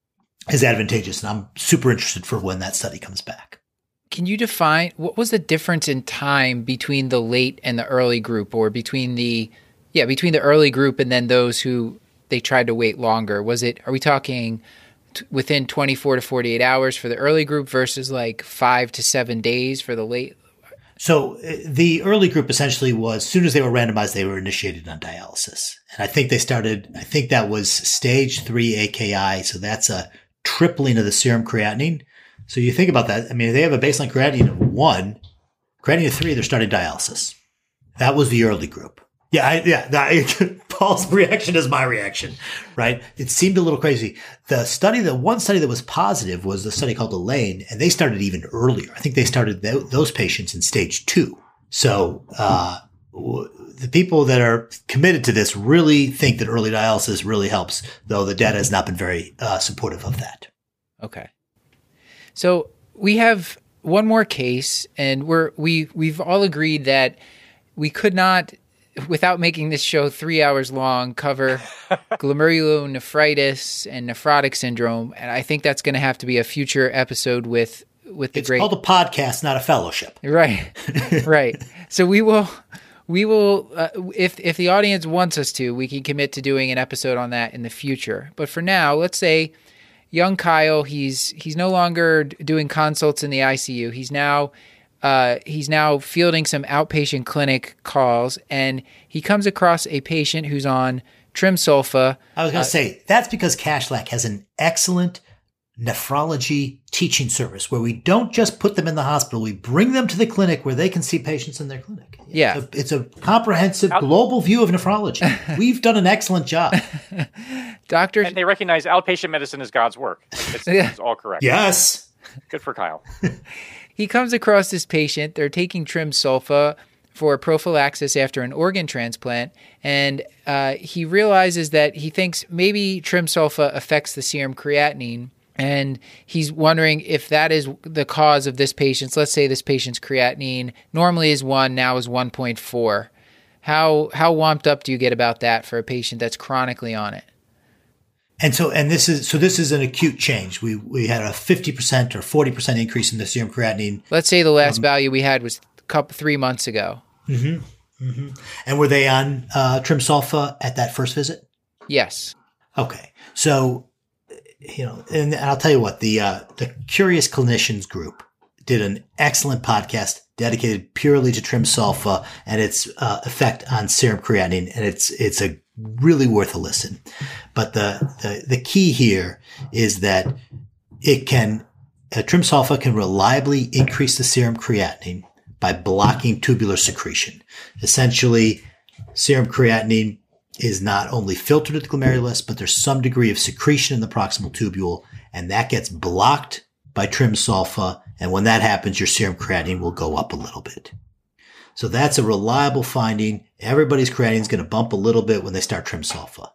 is advantageous. And I'm super interested for when that study comes back. Can you define what was the difference in time between the late and the early group, or between the yeah between the early group and then those who they tried to wait longer? Was it are we talking t- within 24 to 48 hours for the early group versus like five to seven days for the late? So uh, the early group essentially was, as soon as they were randomized, they were initiated on dialysis. And I think they started, I think that was stage three AKI. So that's a tripling of the serum creatinine. So you think about that. I mean, they have a baseline creatinine of one, creatinine of three, they're starting dialysis. That was the early group. Yeah, I, yeah. That, (laughs) Paul's reaction is my reaction, right? It seemed a little crazy. The study, the one study that was positive was the study called ELAIN, and they started even earlier. I think they started th- those patients in stage two. So uh, the people that are committed to this really think that early dialysis really helps, though the data has not been very uh, supportive of that. Okay. So we have one more case, and we're we we've all agreed that we could not, without making this show three hours long, cover (laughs) glomerulonephritis and nephrotic syndrome, and I think that's going to have to be a future episode with with the It's great It's called a podcast, not a fellowship. right, (laughs) right. So we will. We will, uh, if if the audience wants us to, we can commit to doing an episode on that in the future. But for now, let's say young Kyle, he's he's no longer doing consults in the ICU. He's now uh, he's now fielding some outpatient clinic calls, and he comes across a patient who's on trim trimsulfa. I was going to say that's because Kashlak has an excellent nephrology teaching service where we don't just put them in the hospital, we bring them to the clinic where they can see patients in their clinic. Yeah. It's a, it's a comprehensive global view of nephrology. (laughs) We've done an excellent job. doctors And they recognize outpatient medicine as God's work. It's, Yeah. it's all correct. Yes. Good for Kyle. (laughs) he comes across this patient. They're taking trimsulfa for prophylaxis after an organ transplant, and uh, he realizes that he thinks maybe trim trimsulfa affects the serum creatinine. And he's wondering if that is the cause of this patient's. Let's say this patient's creatinine normally is one, now is 1.4. How how womped up do you get about that for a patient that's chronically on it? And so, and this is, so this is an acute change. We, we had a 50% or 40% increase in the serum creatinine. Let's say the last um, value we had was a couple three months ago. Mm-hmm. Mm-hmm. And were they on, uh, trimsulfa at that first visit? Yes. Okay. So, you know, and, I'll tell you what, the, uh, the Curious Clinicians group did an excellent podcast dedicated purely to trim trimsulfa and its uh, effect on serum creatinine. And it's, it's a really worth a listen. But the, the, the key here is that it can, uh, trimsulfa can reliably increase the serum creatinine by blocking tubular secretion. Essentially, serum creatinine is not only filtered at the glomerulus, but there's some degree of secretion in the proximal tubule, and that gets blocked by trimsulfa. And when that happens, your serum creatinine will go up a little bit. So that's a reliable finding. Everybody's creatinine is going to bump a little bit when they start trimsulfa.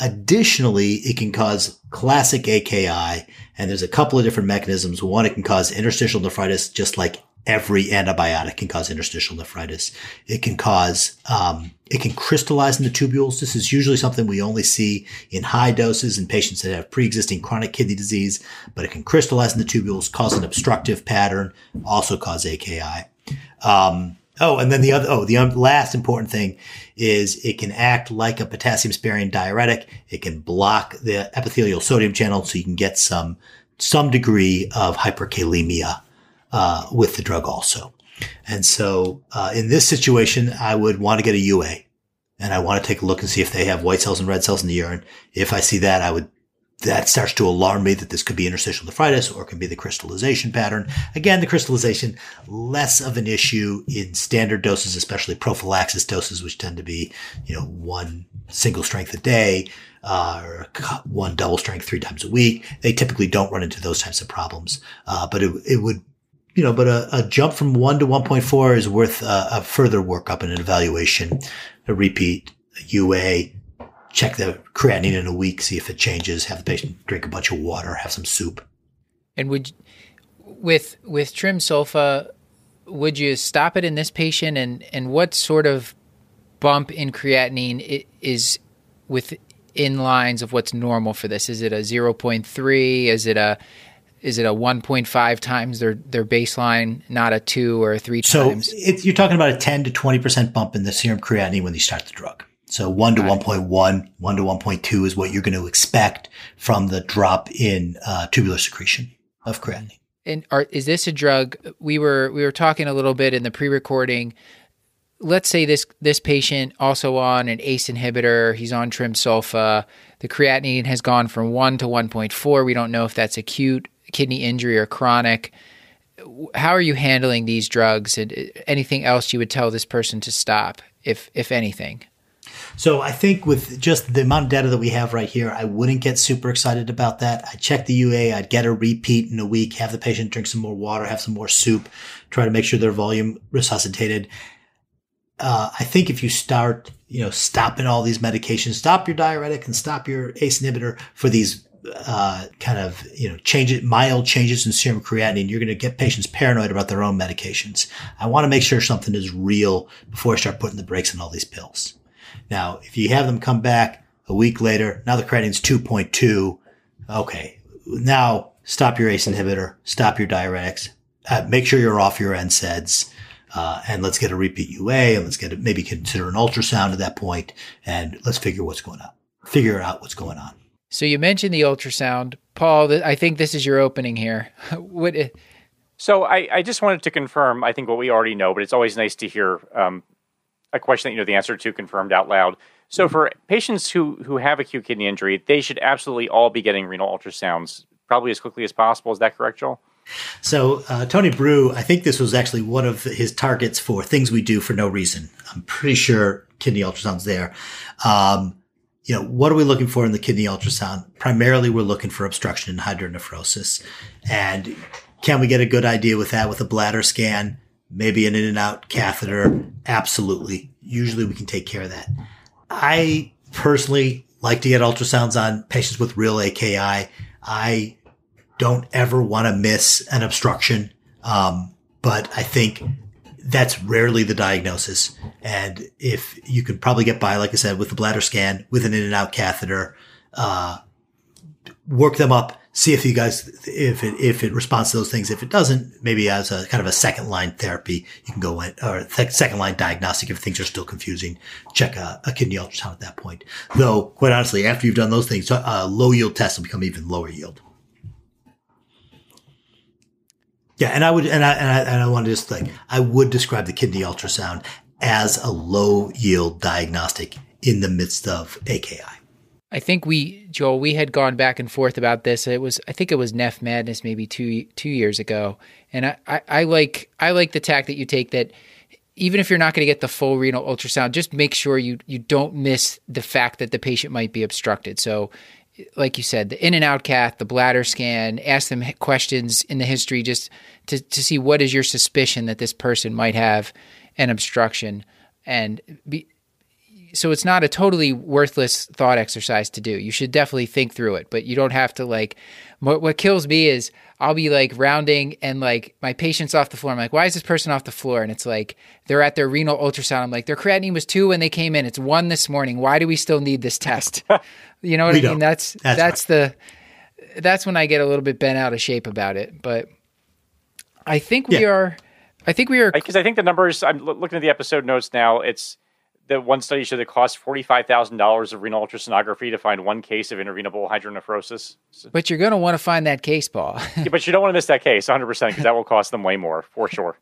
Additionally, it can cause classic AKI, and there's a couple of different mechanisms. One, it can cause interstitial nephritis, just like every antibiotic can cause interstitial nephritis. It can cause, um, it can crystallize in the tubules. This is usually something we only see in high doses in patients that have pre-existing chronic kidney disease, but it can crystallize in the tubules, cause an obstructive pattern, also cause AKI. Um, oh, and then the other, oh, the last important thing is it can act like a potassium sparing diuretic. It can block the epithelial sodium channel so you can get some, some degree of hyperkalemia uh, with the drug also. And so uh, in this situation, I would want to get a UA and I want to take a look and see if they have white cells and red cells in the urine. If I see that, I would that starts to alarm me that this could be interstitial nephritis or it can be the crystallization pattern. Again, the crystallization, less of an issue in standard doses, especially prophylaxis doses, which tend to be, you know, one single strength a day, uh, or one double strength three times a week. They typically don't run into those types of problems. Uh, but it, it would, you know, but a, a jump from one to 1.4 is worth a, a further workup and an evaluation, a repeat, a UA, check the creatinine in a week, see if it changes, have the patient drink a bunch of water, have some soup. And would with with trim sulfa, would you stop it in this patient and and what sort of bump in creatinine is within lines of what's normal for this? Is it a 0.3? Is it a is it a 1.5 times their their baseline, not a two or a three so times? So you're talking about a 10 to 20 percent bump in the serum creatinine when you start the drug. So one to 1.1, 1 to 1.2 is what you're going to expect from the drop in uh, tubular secretion of creatinine. And are, is this a drug? We were we were talking a little bit in the pre-recording. Let's say this this patient also on an ACE inhibitor. He's on trimsulfa. The creatinine has gone from one to 1.4. We don't know if that's acute kidney injury or chronic. How are you handling these drugs? And uh, anything else you would tell this person to stop, if if anything? So I think with just the amount of data that we have right here, I wouldn't get super excited about that. I'd check the UA. I'd get a repeat in a week, have the patient drink some more water, have some more soup, try to make sure their volume resuscitated. Uh, I think if you start, you know, stopping all these medications, stop your diuretic and stop your ACE inhibitor for these uh, kind of you know changes, mild changes in serum creatinine, you're going to get patients paranoid about their own medications. I want to make sure something is real before I start putting the brakes on all these pills. Now, if you have them come back a week later, now the creatinine's 2.2. Okay. Now stop your ACE inhibitor, stop your diuretics, uh, make sure you're off your NSAIDs. Uh, and let's get a repeat UA and let's get a, maybe consider an ultrasound at that point and let's figure what's going on, figure out what's going on. So you mentioned the ultrasound, Paul. I think this is your opening here. (laughs) what? So I, I, just wanted to confirm. I think what we already know, but it's always nice to hear um, a question that you know the answer to confirmed out loud. So for patients who who have acute kidney injury, they should absolutely all be getting renal ultrasounds probably as quickly as possible. Is that correct, Joel? So uh, Tony Breu, I think this was actually one of his targets for things we do for no reason. I'm pretty sure kidney ultrasounds there. Um, you know, what are we looking for in the kidney ultrasound? Primarily, we're looking for obstruction and hydronephrosis. And can we get a good idea with that with a bladder scan? Maybe an in and out catheter? Absolutely. Usually we can take care of that. I personally like to get ultrasounds on patients with real AKI. I don't ever want to miss an obstruction. Um, but I think that's rarely the diagnosis. And if you can probably get by, like I said, with the bladder scan, with an in and out catheter, uh, work them up, see if you guys, if it, if it responds to those things. If it doesn't, maybe as a kind of a second line therapy, you can go in, or second line diagnostic if things are still confusing, check a, a, kidney ultrasound at that point. Though, quite honestly, after you've done those things, uh, low yield tests will become even lower yield. Yeah, and I would, and I, and I, and I want to just like, I would describe the kidney ultrasound as a low yield diagnostic in the midst of AKI. I think we, Joel, we had gone back and forth about this. It was, I think it was NephMadness maybe two two years ago, and I, I, I like I like the tack that you take that even if you're not going to get the full renal ultrasound, just make sure you you don't miss the fact that the patient might be obstructed. So like you said, the in and out cath, the bladder scan, ask them questions in the history just to, to see what is your suspicion that this person might have an obstruction. And be, so it's not a totally worthless thought exercise to do. You should definitely think through it, but you don't have to like. What, what kills me is I'll be like rounding and like my patient's off the floor. I'm like, why is this person off the floor? And it's like they're at their renal ultrasound. I'm like, their creatinine was two when they came in. It's one this morning. Why do we still need this test? (laughs) You know what we I mean? That's that's, that's right. the that's when I get a little bit bent out of shape about it. But I think we yeah. are. I think we are because I think the numbers. I'm looking at the episode notes now. It's the one study showed it cost forty five thousand dollars of renal ultrasonography to find one case of intervenable hydronephrosis. But you're going to want to find that case, Paul. (laughs) yeah, but you don't want to miss that case, 100, percent because that will cost them way more for sure.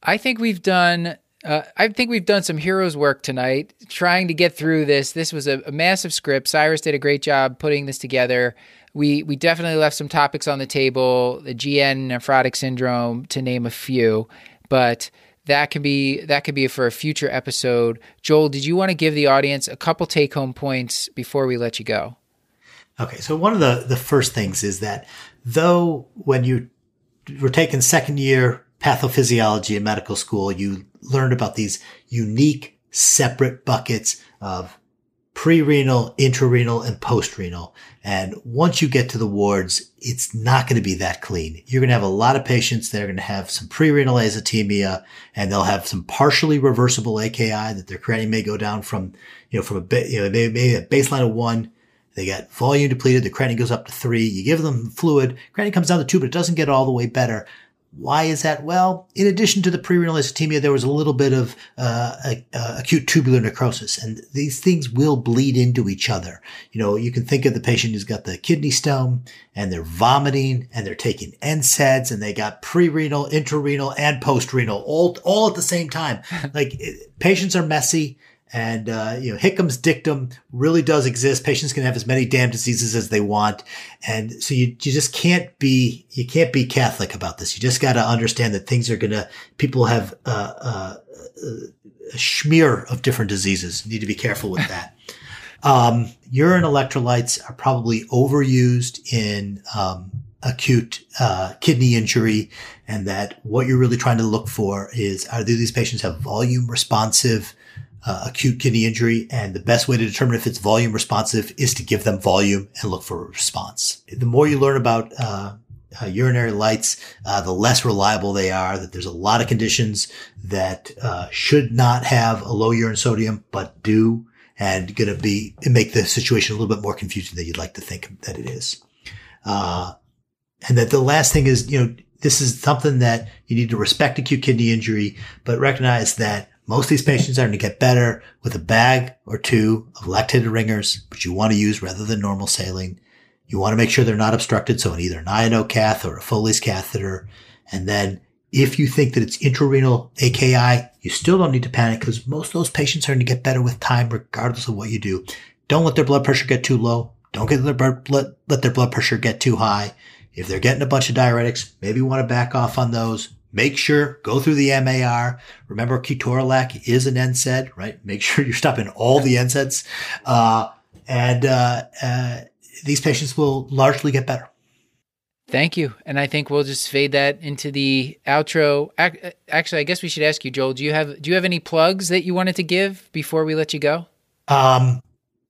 I think we've done uh, I think we've done some heroes work tonight, trying to get through this. This was a, a, massive script. Cyrus did a great job putting this together. We we definitely left some topics on the table, the GN nephrotic syndrome, to name a few, but that could be that could be for a future episode. Joel, did you want to give the audience a couple take home points before we let you go? Okay, so one of the the first things is that though when you were taking second year pathophysiology in medical school, you learned about these unique separate buckets of pre-renal, intrarenal, and post-renal. And once you get to the wards, it's not going to be that clean. You're going to have a lot of patients that are going to have some pre-renal azotemia and they'll have some partially reversible AKI that their creatinine may go down from, you know, from a, bit, you know, maybe a baseline of one. They get volume depleted. The creatinine goes up to three. You give them fluid. Creatinine comes down to two, but it doesn't get all the way better. Why is that? Well, in addition to the prerenal azotemia, there was a little bit of uh, uh, acute tubular necrosis, and these things will bleed into each other. You know, you can think of the patient who's got the kidney stone, and they're vomiting, and they're taking NSAIDs, and they got prerenal, intrarenal, and postrenal all all at the same time. (laughs) like patients are messy. And, uh, you know, Hickam's dictum really does exist. Patients can have as many damn diseases as they want. And so you, you just can't be, you can't be Catholic about this. You just got to understand that things are going to, people have, uh, uh, a smear of different diseases. You need to be careful with that. (laughs) um, urine electrolytes are probably overused in, um, acute uh, kidney injury and that what you're really trying to look for is are these patients have volume responsive uh, acute kidney injury. And the best way to determine if it's volume responsive is to give them volume and look for a response. The more you learn about, uh, uh, urinary lytes, uh, the less reliable they are, that there's a lot of conditions that, uh, should not have a low urine sodium, but do and going to be, make the situation a little bit more confusing than you'd like to think that it is. Uh, and that the last thing is, you know, this is something that you need to respect acute kidney injury, but recognize that most of these patients are going to get better with a bag or two of lactated ringers, which you want to use rather than normal saline. You want to make sure they're not obstructed. So in either an INO cath or a Foley's catheter. And then if you think that it's intrarenal AKI, you still don't need to panic because most of those patients are going to get better with time, regardless of what you do. Don't let their blood pressure get too low. Don't get their blood, let their blood pressure get too high. If they're getting a bunch of diuretics, maybe you want to back off on those make sure go through the MAR. Remember, ketorolac is an NSAID, right? Make sure you're stopping all the NSAIDs, uh, and uh, uh, these patients will largely get better. Thank you, and I think we'll just fade that into the outro. Actually, I guess we should ask you, Joel. Do you have do you have any plugs that you wanted to give before we let you go? Um,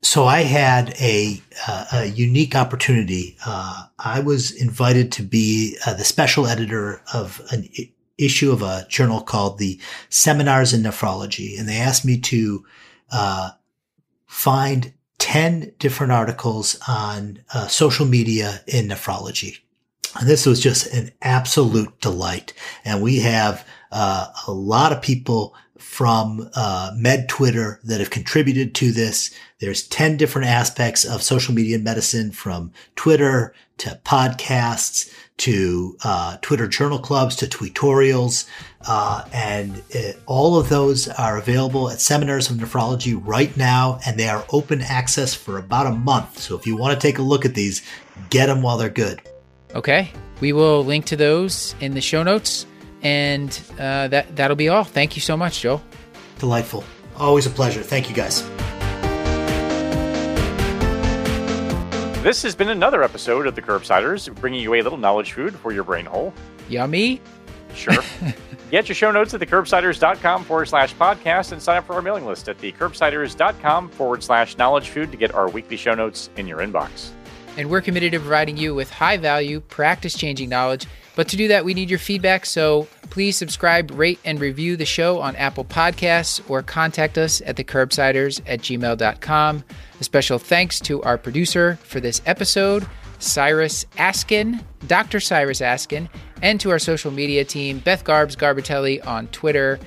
so I had a, uh, a unique opportunity. Uh, I was invited to be uh, the special editor of an issue of a journal called the Seminars in Nephrology. And they asked me to, uh, find 10 different articles on uh, social media in nephrology. And this was just an absolute delight. And we have uh, a lot of people from uh, Med Twitter that have contributed to this. There's 10 different aspects of social media medicine from Twitter to podcasts to uh, Twitter journal clubs to tweetorials. Uh, and it, all of those are available at Seminars of Nephrology right now, and they are open access for about a month. So if you want to take a look at these, get them while they're good. Okay. We will link to those in the show notes. And uh, that, that'll be all. Thank you so much, Joe. Delightful. Always a pleasure. Thank you, guys. This has been another episode of the Curbsiders, bringing you a little knowledge food for your brain hole. Yummy. Sure. (laughs) Get your show notes at thecurbsiders.com forward slash podcast and sign up for our mailing list at thecurbsiders.com forward slash knowledge food to get our weekly show notes in your inbox. And we're committed to providing you with high value, practice changing knowledge. But to do that, we need your feedback. So please subscribe, rate, and review the show on Apple Podcasts or contact us at thecurbsiders at gmail.com. A special thanks to our producer for this episode, Cyrus Askin, Dr. Cyrus Askin, and to our social media team, Beth Garbs Garbitelli on Twitter,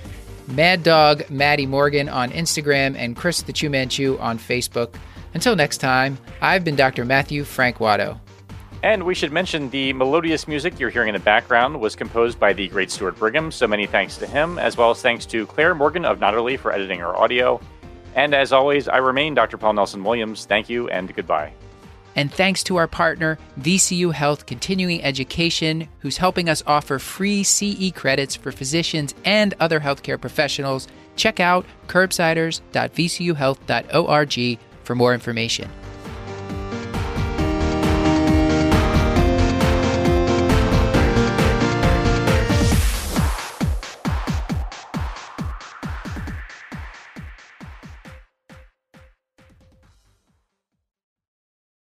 Mad Dog Maddie Morgan on Instagram, and Chris the Chew Man Chew on Facebook. Until next time, I've been Dr. Matthew Frank Watto. And we should mention the melodious music you're hearing in the background was composed by the great Stuart Brigham, so many thanks to him, as well as thanks to Clair Morgan of Nodderly for editing our audio. And as always, I remain Dr. Paul Nelson Williams. Thank you and goodbye. And thanks to our partner, VCU Health Continuing Education, who's helping us offer free CE credits for physicians and other healthcare professionals. Check out curbsiders.vcuhealth.org for more information.